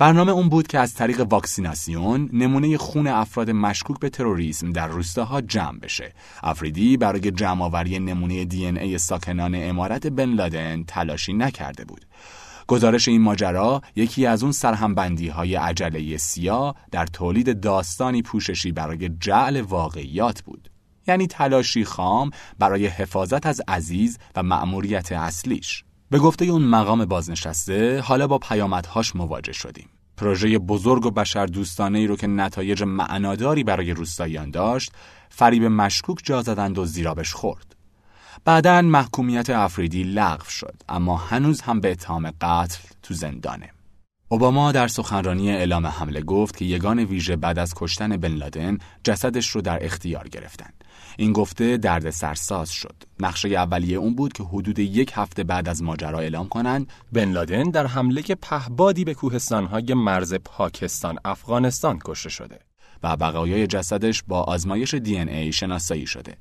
برنامه اون بود که از طریق واکسیناسیون نمونه خون افراد مشکوک به تروریسم در روستاها جمع بشه. افریدی برای جمعآوری نمونه دی ای ساکنان امارت بن لادن تلاشی نکرده بود. گزارش این ماجرا یکی از اون سرهمبندی های عجله سیا در تولید داستانی پوششی برای جعل واقعیات بود. یعنی تلاشی خام برای حفاظت از عزیز و مأموریت اصلیش. به گفته اون مقام بازنشسته حالا با پیامدهاش مواجه شدیم. پروژه بزرگ و بشر دوستانه ای رو که نتایج معناداری برای روستاییان داشت فریب مشکوک جا زدند و زیرابش خورد بعدا محکومیت افریدی لغو شد اما هنوز هم به اتهام قتل تو زندانه اوباما در سخنرانی اعلام حمله گفت که یگان ویژه بعد از کشتن بن لادن جسدش رو در اختیار گرفتن. این گفته درد سرساز شد. نقشه اولیه اون بود که حدود یک هفته بعد از ماجرا اعلام کنند بن لادن در حمله پهبادی به کوهستانهای مرز پاکستان افغانستان کشته شده و بقایای جسدش با آزمایش دی ای شناسایی شده.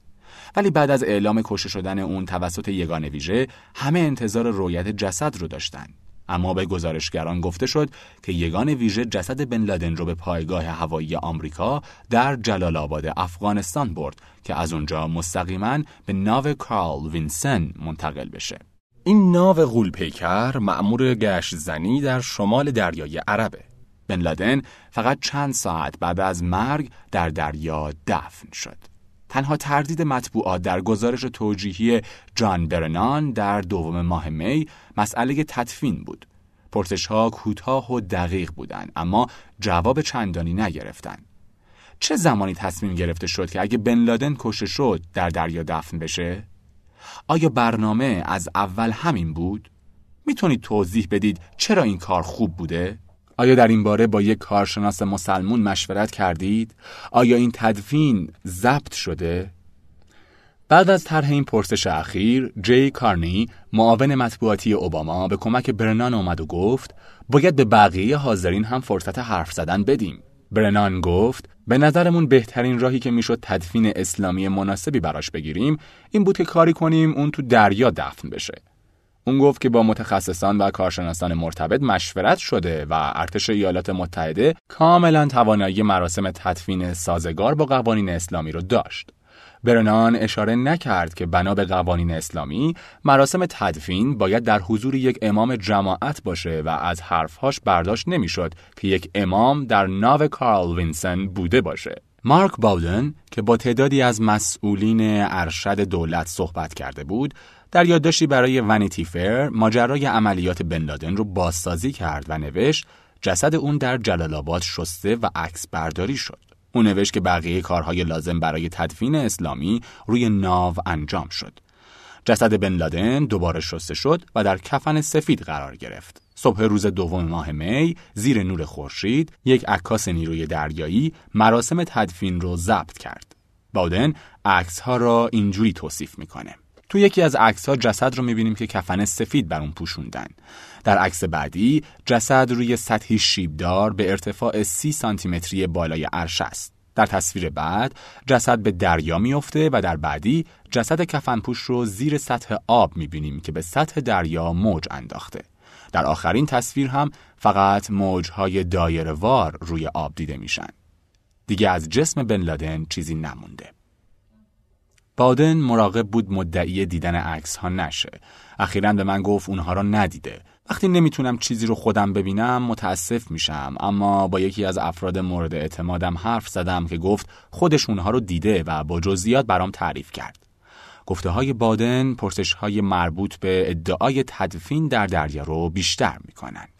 ولی بعد از اعلام کشته شدن اون توسط یگان ویژه همه انتظار رویت جسد رو داشتند. اما به گزارشگران گفته شد که یگان ویژه جسد بن لادن رو به پایگاه هوایی آمریکا در جلال آباد افغانستان برد که از اونجا مستقیما به ناو کارل وینسن منتقل بشه. این ناو غولپیکر مأمور گشت زنی در شمال دریای عربه. بن لادن فقط چند ساعت بعد از مرگ در دریا دفن شد. تنها تردید مطبوعات در گزارش توجیهی جان برنان در دوم ماه می مسئله تدفین بود. پرسش ها کوتاه و دقیق بودند اما جواب چندانی نگرفتند. چه زمانی تصمیم گرفته شد که اگه بن لادن کشته شد در دریا دفن بشه؟ آیا برنامه از اول همین بود؟ می‌تونید توضیح بدید چرا این کار خوب بوده؟ آیا در این باره با یک کارشناس مسلمون مشورت کردید؟ آیا این تدفین ضبط شده؟ بعد از طرح این پرسش اخیر، جی کارنی، معاون مطبوعاتی اوباما به کمک برنان اومد و گفت باید به بقیه حاضرین هم فرصت حرف زدن بدیم. برنان گفت به نظرمون بهترین راهی که می‌شد تدفین اسلامی مناسبی براش بگیریم این بود که کاری کنیم اون تو دریا دفن بشه. اون گفت که با متخصصان و کارشناسان مرتبط مشورت شده و ارتش ایالات متحده کاملا توانایی مراسم تدفین سازگار با قوانین اسلامی رو داشت. برنان اشاره نکرد که بنا به قوانین اسلامی مراسم تدفین باید در حضور یک امام جماعت باشه و از حرفهاش برداشت نمی‌شد که یک امام در ناو کارل وینسن بوده باشه. مارک باودن که با تعدادی از مسئولین ارشد دولت صحبت کرده بود در یادداشتی برای ونیتی فر ماجرای عملیات بن لادن رو بازسازی کرد و نوشت جسد اون در جلال آباد شسته و عکس برداری شد. او نوشت که بقیه کارهای لازم برای تدفین اسلامی روی ناو انجام شد. جسد بن لادن دوباره شسته شد و در کفن سفید قرار گرفت. صبح روز دوم ماه می زیر نور خورشید یک عکاس نیروی دریایی مراسم تدفین رو ضبط کرد. باودن عکس ها را اینجوری توصیف می‌کنه. تو یکی از عکس ها جسد رو می‌بینیم که کفن سفید بر اون پوشوندن. در عکس بعدی جسد روی سطحی شیبدار به ارتفاع سی سانتیمتری بالای عرش است. در تصویر بعد جسد به دریا میفته و در بعدی جسد کفنپوش رو زیر سطح آب می‌بینیم که به سطح دریا موج انداخته. در آخرین تصویر هم فقط موجهای دایرهوار روی آب دیده میشن. دیگه از جسم بن لادن چیزی نمونده. بادن مراقب بود مدعی دیدن عکس ها نشه. اخیرا به من گفت اونها را ندیده. وقتی نمی‌تونم چیزی رو خودم ببینم متاسف میشم اما با یکی از افراد مورد اعتمادم حرف زدم که گفت خودش اونها رو دیده و با جزئیات برام تعریف کرد. گفته های بادن پرسش های مربوط به ادعای تدفین در دریا رو بیشتر می‌کنند.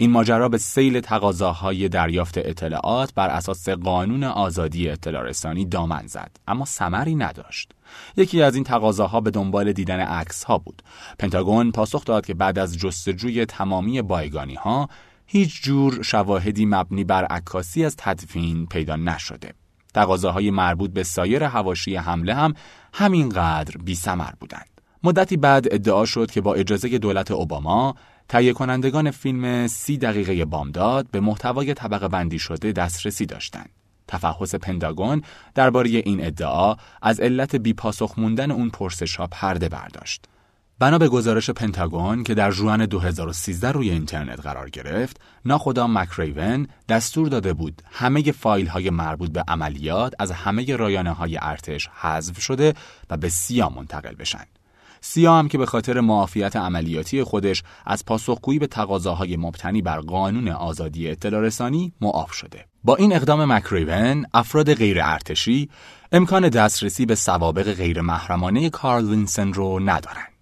این ماجرا به سیل تقاضاهای دریافت اطلاعات بر اساس قانون آزادی اطلاع رسانی دامن زد. اما ثمری نداشت. یکی از این تقاضاها به دنبال دیدن عکس ها بود. پنتاگون پاسخ داد که بعد از جستجوی تمامی بایگانی ها هیچ جور شواهدی مبنی بر عکاسی از تدفین پیدا نشده. تقاضاهای مربوط به سایر هواشی حمله هم همینقدر بی سمر بودند. مدتی بعد ادعا شد که با اجازه دولت اوباما تهیه کنندگان فیلم سی دقیقه بامداد به محتوای طبقه بندی شده دسترسی داشتند. تفحص پنداگون درباره این ادعا از علت بیپاسخ موندن اون پرسش ها پرده برداشت. بنا به گزارش پنتاگون که در جوان 2013 روی اینترنت قرار گرفت، ناخدا مکریون دستور داده بود همه فایل های مربوط به عملیات از همه رایانه های ارتش حذف شده و به سیا منتقل بشن. سیا هم که به خاطر معافیت عملیاتی خودش از پاسخگویی به تقاضاهای مبتنی بر قانون آزادی اطلاع رسانی معاف شده. با این اقدام مکریون افراد غیر ارتشی امکان دسترسی به سوابق غیر محرمانه کارل وینسن رو ندارند.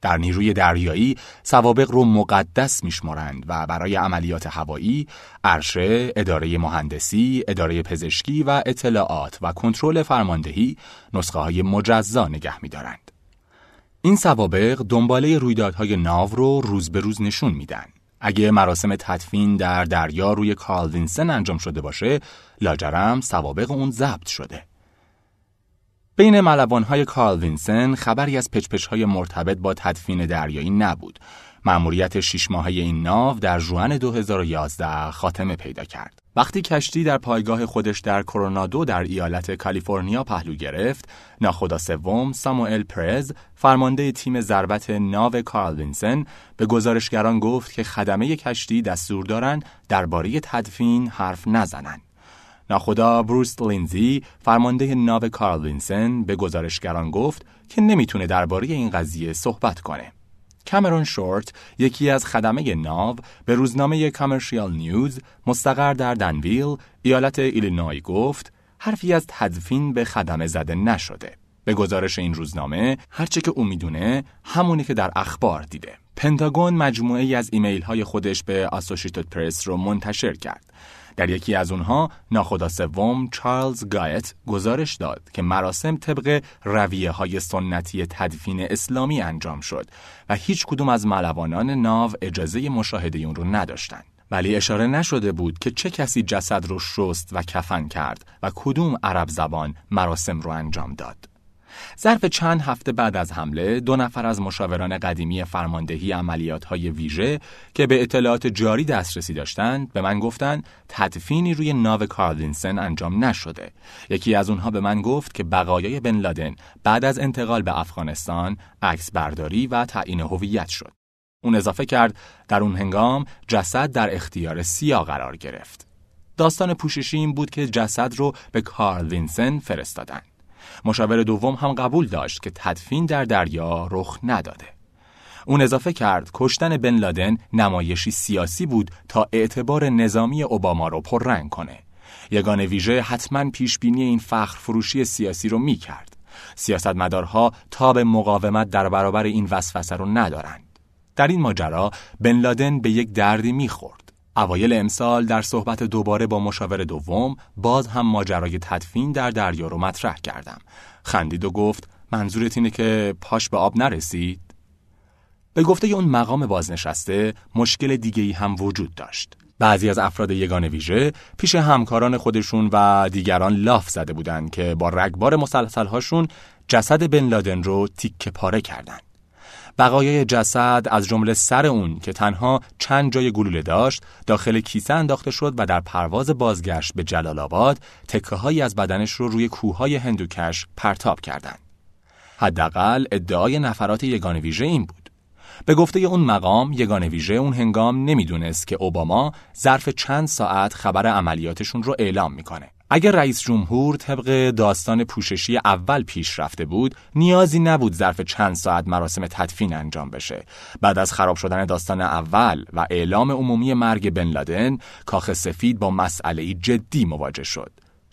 در نیروی دریایی سوابق رو مقدس میشمرند و برای عملیات هوایی، عرشه، اداره مهندسی، اداره پزشکی و اطلاعات و کنترل فرماندهی نسخه های مجزا نگه میدارند. این سوابق دنباله رویدادهای ناو رو روز به روز نشون میدن. اگه مراسم تدفین در دریا روی کارل وینسن انجام شده باشه، لاجرم سوابق اون ضبط شده. بین ملوانهای کارل وینسن خبری از پچپچهای مرتبط با تدفین دریایی نبود. مأموریت شش ماهه این ناو در جون 2011 خاتمه پیدا کرد. وقتی کشتی در پایگاه خودش در کرونادو در ایالت کالیفرنیا پهلو گرفت، ناخدا سوم ساموئل پرز، فرمانده تیم ضربت ناو کارل وینسن، به گزارشگران گفت که خدمه کشتی دستور دارند درباره تدفین حرف نزنند. ناخدا بروس لینزی فرمانده ناو کارل وینسن به گزارشگران گفت که نمی‌تونه درباره این قضیه صحبت کنه. کامرون شورت یکی از خدمه ناو به روزنامه کامرشیال نیوز مستقر در دنویل ایالت ایلینوی گفت حرفی از تدفین به خدمه زده نشده. به گزارش این روزنامه هرچه که او می‌دونه همونی که در اخبار دیده. پنتاگون مجموعه ای از ایمیل های خودش به آسوشیتد پرس رو منتشر کرد. در یکی از اونها ناخدا سوم چارلز گایت گزارش داد که مراسم طبق رویه های سنتی تدفین اسلامی انجام شد و هیچ کدوم از ملوانان ناو اجازه مشاهده اون رو نداشتند. ولی اشاره نشده بود که چه کسی جسد رو شست و کفن کرد و کدوم عرب زبان مراسم رو انجام داد. ظرف چند هفته بعد از حمله دو نفر از مشاوران قدیمی فرماندهی عملیات های ویژه که به اطلاعات جاری دسترسی داشتند به من گفتند تدفینی روی ناو کارلینسن انجام نشده. یکی از اونها به من گفت که بقایای بن لادن بعد از انتقال به افغانستان عکس برداری و تعیین هویت شد. اون اضافه کرد در اون هنگام جسد در اختیار سیا قرار گرفت. داستان پوششی این بود که جسد رو به کارل وینسن فرستادن. مشاور دوم هم قبول داشت که تدفین در دریا رخ نداده. اون اضافه کرد کشتن بن لادن نمایشی سیاسی بود تا اعتبار نظامی اوباما رو پررنگ کنه. یگان ویژه حتما پیشبینی این فخر فروشی سیاسی رو می کرد. سیاستمدارها تاب مقاومت در برابر این وسوسه رو ندارند. در این ماجرا بن لادن به یک دردی می‌خورد. اوایل امسال در صحبت دوباره با مشاور دوم باز هم ماجرای تدفین در دریا رو مطرح کردم. خندید و گفت منظورت اینه که پاش به آب نرسید؟ به گفته اون مقام بازنشسته مشکل دیگه ای هم وجود داشت. بعضی از افراد یگان ویژه پیش همکاران خودشون و دیگران لاف زده بودند که با رگبار مسلسلهاشون جسد بن لادن رو تیکه پاره کردند. بقایای جسد از جمله سر اون که تنها چند جای گلوله داشت داخل کیسه انداخته شد و در پرواز بازگشت به جلال آباد تکه هایی از بدنش رو روی کوههای هندوکش پرتاب کردند. حداقل ادعای نفرات یگان ویژه این بود. به گفته اون مقام یگان ویژه اون هنگام نمی‌دونست که اوباما ظرف چند ساعت خبر عملیاتشون رو اعلام می‌کنه. اگر رئیس جمهور طبق داستان پوششی اول پیش رفته بود نیازی نبود ظرف چند ساعت مراسم تدفین انجام بشه. بعد از خراب شدن داستان اول و اعلام عمومی مرگ بن لادن کاخ سفید با مسئله جدی مواجه شد.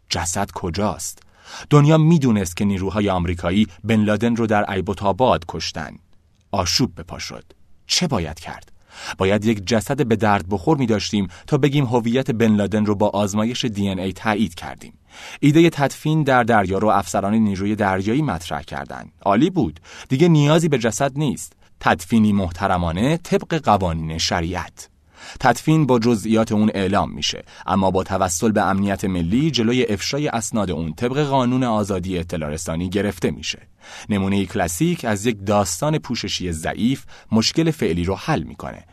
جسد کجاست؟ دنیا می‌دونست که نیروهای آمریکایی بن لادن رو در ایبوتاباد کشتن. آشوب به پا شد. چه باید کرد؟ باید یک جسد به درد بخور می داشتیم تا بگیم هویت بن لادن رو با آزمایش دی ای تایید کردیم. ایده تدفین در دریا رو افسران نیروی دریایی مطرح کردند. عالی بود. دیگه نیازی به جسد نیست. تدفینی محترمانه طبق قوانین شریعت. تدفین با جزئیات اون اعلام میشه. اما با توسل به امنیت ملی جلوی افشای اسناد اون طبق قانون آزادی اطلاع رسانی گرفته میشه. نمونه کلاسیک از یک داستان پوششی ضعیف مشکل فعلی رو حل می‌کنه.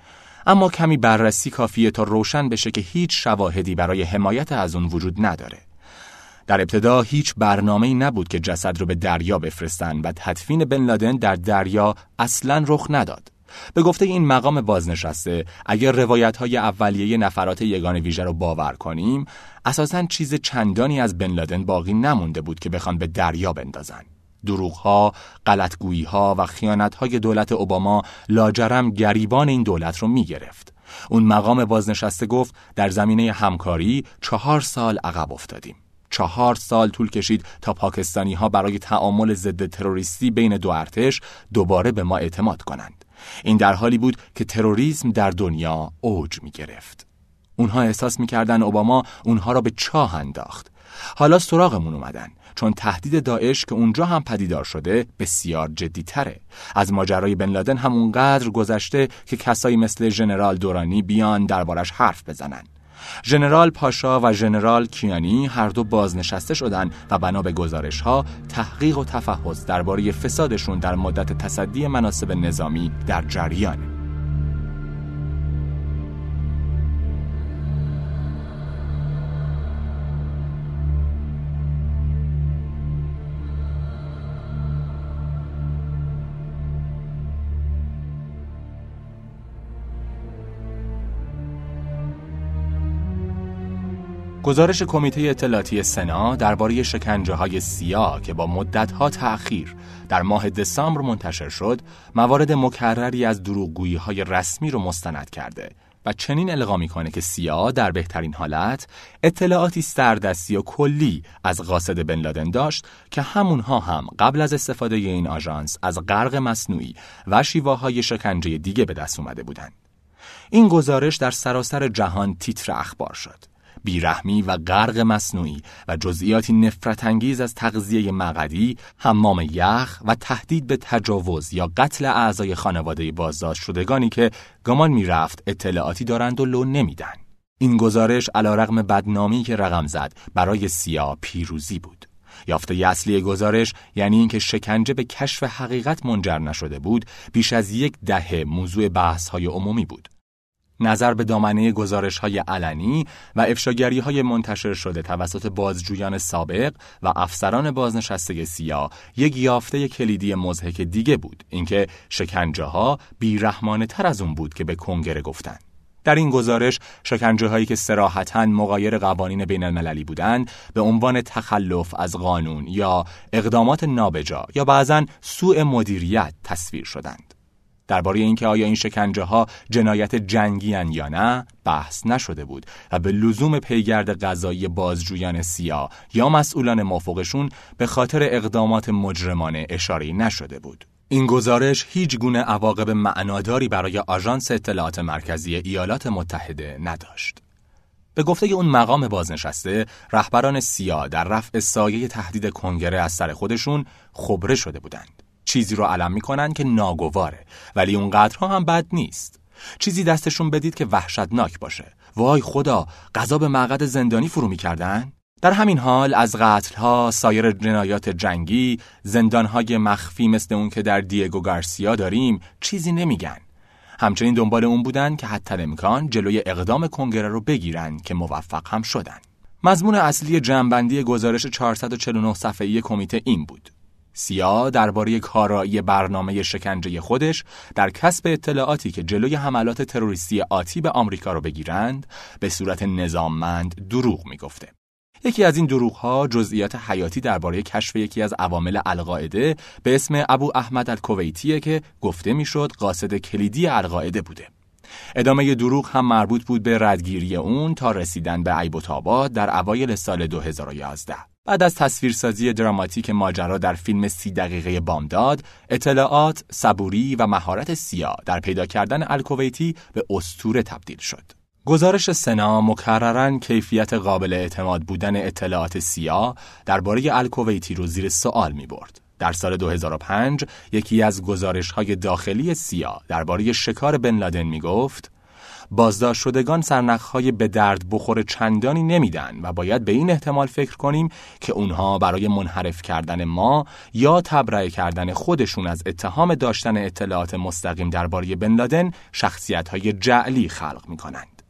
اما کمی بررسی کافیه تا روشن بشه که هیچ شواهدی برای حمایت از اون وجود نداره. در ابتدا هیچ برنامه‌ای نبود که جسد رو به دریا بفرستن و تدفین بن لادن در دریا اصلا رخ نداد. به گفته این مقام بازنشسته اگر روایت های اولیه نفرات یگان ویژه رو باور کنیم اساسا چیز چندانی از بن لادن باقی نمونده بود که بخوان به دریا بندازن دروغها، غلطگوییها و خیانتهای دولت اوباما لاجرم گریبان این دولت رو می‌گرفت. اون مقام بازنشسته گفت در زمینه همکاری چهار سال عقب افتادیم. چهار سال طول کشید تا پاکستانی ها برای تعامل ضد تروریستی بین دو ارتش دوباره به ما اعتماد کنند. این در حالی بود که تروریسم در دنیا اوج می گرفت. اونها احساس می‌کردن اوباما اونها را به چاه انداخت. حالا سراغمون اومدن چون تهدید داعش که اونجا هم پدیدار شده بسیار جدی تره. از ماجرای بن لادن هم اونقدر گذشته که کسایی مثل ژنرال دورانی بیان دربارش حرف بزنن. ژنرال پاشا و ژنرال کیانی هر دو بازنشسته شدند و بنا به گزارش ها تحقیق و تفحص درباره فسادشون در مدت تصدی مناسب نظامی در جریانه. گزارش کمیته اطلاعاتی سنا درباره شکنجه های سیاه که با مدتها تأخیر در ماه دسامبر منتشر شد موارد مکرری از دروغگویی های رسمی رو مستند کرده و چنین القا می‌کنه که سیا در بهترین حالت اطلاعاتی سردستی و کلی از قاصد بن لادن داشت که همونها هم قبل از استفاده این آژانس از غرق مصنوعی و شیواهای شکنجه دیگه به دست اومده بودند. این گزارش در سراسر جهان تیتر اخبار شد. بیرحمی و غرق مصنوعی و جزئیاتی نفرت انگیز از تغذیه مقدی، حمام یخ و تهدید به تجاوز یا قتل اعضای خانواده بازداشت شدگانی که گمان می‌رفت اطلاعاتی دارند و لو نمیدن. این گزارش علیرغم بدنامی که رقم زد برای سیا پیروزی بود. یافته اصلی گزارش یعنی اینکه شکنجه به کشف حقیقت منجر نشده بود بیش از یک دهه موضوع بحث های عمومی بود نظر به دامنه گزارش های علنی و افشاگری های منتشر شده توسط بازجویان سابق و افسران بازنشسته سیا یک یافته کلیدی مزهک دیگه بود اینکه شکنجه ها بیرحمانه تر از اون بود که به کنگره گفتند. در این گزارش شکنجه هایی که سراحتا مغایر قوانین بین المللی بودند به عنوان تخلف از قانون یا اقدامات نابجا یا بعضا سوء مدیریت تصویر شدند. درباره اینکه آیا این شکنجه ها جنایت جنگی یا نه بحث نشده بود و به لزوم پیگرد قضایی بازجویان سیا یا مسئولان مافوقشون به خاطر اقدامات مجرمانه اشاره نشده بود. این گزارش هیچ گونه عواقب معناداری برای آژانس اطلاعات مرکزی ایالات متحده نداشت. به گفته اون مقام بازنشسته رهبران سیا در رفع سایه تهدید کنگره از سر خودشون خبره شده بودند. چیزی رو علم می‌کنن که ناگواره ولی اونقدرها هم بد نیست چیزی دستشون بدید که وحشتناک باشه وای خدا غذا به مقعد زندانی فرو می‌کردن در همین حال از قتلها، سایر جنایات جنگی، زندانهای مخفی مثل اون که در دیگو گارسیا داریم چیزی نمیگن. همچنین دنبال اون بودن که حتی امکان جلوی اقدام کنگره رو بگیرن که موفق هم شدن. مضمون اصلی جنبندی گزارش 449 صفحه‌ای کمیته این بود. سیا درباره کارایی برنامه شکنجه خودش در کسب اطلاعاتی که جلوی حملات تروریستی آتی به آمریکا رو بگیرند به صورت نظاممند دروغ می‌گفته. یکی از این دروغ ها جزئیات حیاتی درباره کشف یکی از عوامل القاعده به اسم ابو احمد الکویتیه که گفته می‌شد قاصد کلیدی القاعده بوده. ادامه دروغ هم مربوط بود به ردگیری اون تا رسیدن به عیبوتاباد در اوایل سال 2011. بعد از تصویرسازی دراماتیک ماجرا در فیلم سی دقیقه بامداد، اطلاعات، صبوری و مهارت سیا در پیدا کردن الکویتی به استوره تبدیل شد. گزارش سنا مکررن کیفیت قابل اعتماد بودن اطلاعات سیا درباره الکویتی رو زیر سوال می برد. در سال 2005 یکی از گزارش های داخلی سیا درباره شکار بن لادن می گفت بازداشت شدگان سرنخهای به درد بخور چندانی نمیدن و باید به این احتمال فکر کنیم که اونها برای منحرف کردن ما یا تبرئه کردن خودشون از اتهام داشتن اطلاعات مستقیم درباره بن لادن شخصیت جعلی خلق می‌کنند.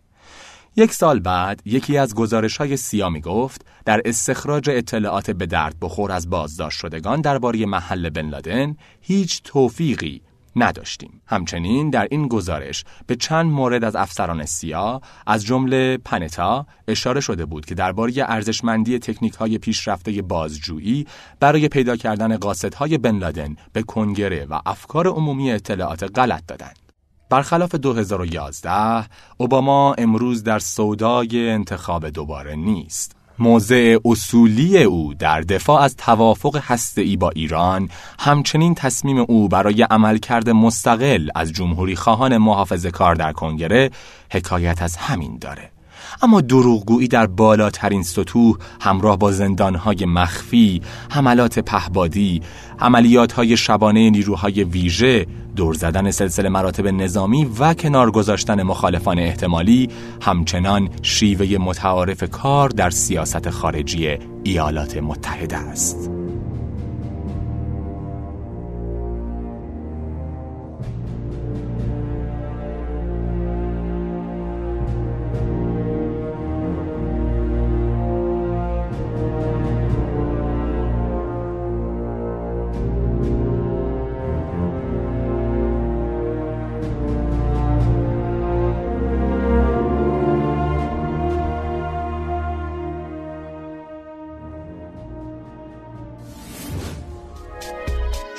یک سال بعد یکی از گزارش های سیا می گفت در استخراج اطلاعات به درد بخور از بازداشت شدگان درباره محل بن لادن هیچ توفیقی نداشتیم. همچنین در این گزارش به چند مورد از افسران سیا از جمله پنتا اشاره شده بود که درباره ارزشمندی تکنیک های پیشرفته بازجویی برای پیدا کردن قاصدهای بن لادن به کنگره و افکار عمومی اطلاعات غلط دادند. برخلاف 2011 اوباما امروز در سودای انتخاب دوباره نیست موضع اصولی او در دفاع از توافق هسته‌ای با ایران همچنین تصمیم او برای عملکرد مستقل از جمهوری خواهان محافظه کار در کنگره حکایت از همین داره. اما دروغگویی در بالاترین سطوح همراه با زندانهای مخفی، حملات پهبادی، عملیاتهای شبانه نیروهای ویژه، دور زدن سلسله مراتب نظامی و کنار گذاشتن مخالفان احتمالی همچنان شیوه متعارف کار در سیاست خارجی ایالات متحده است.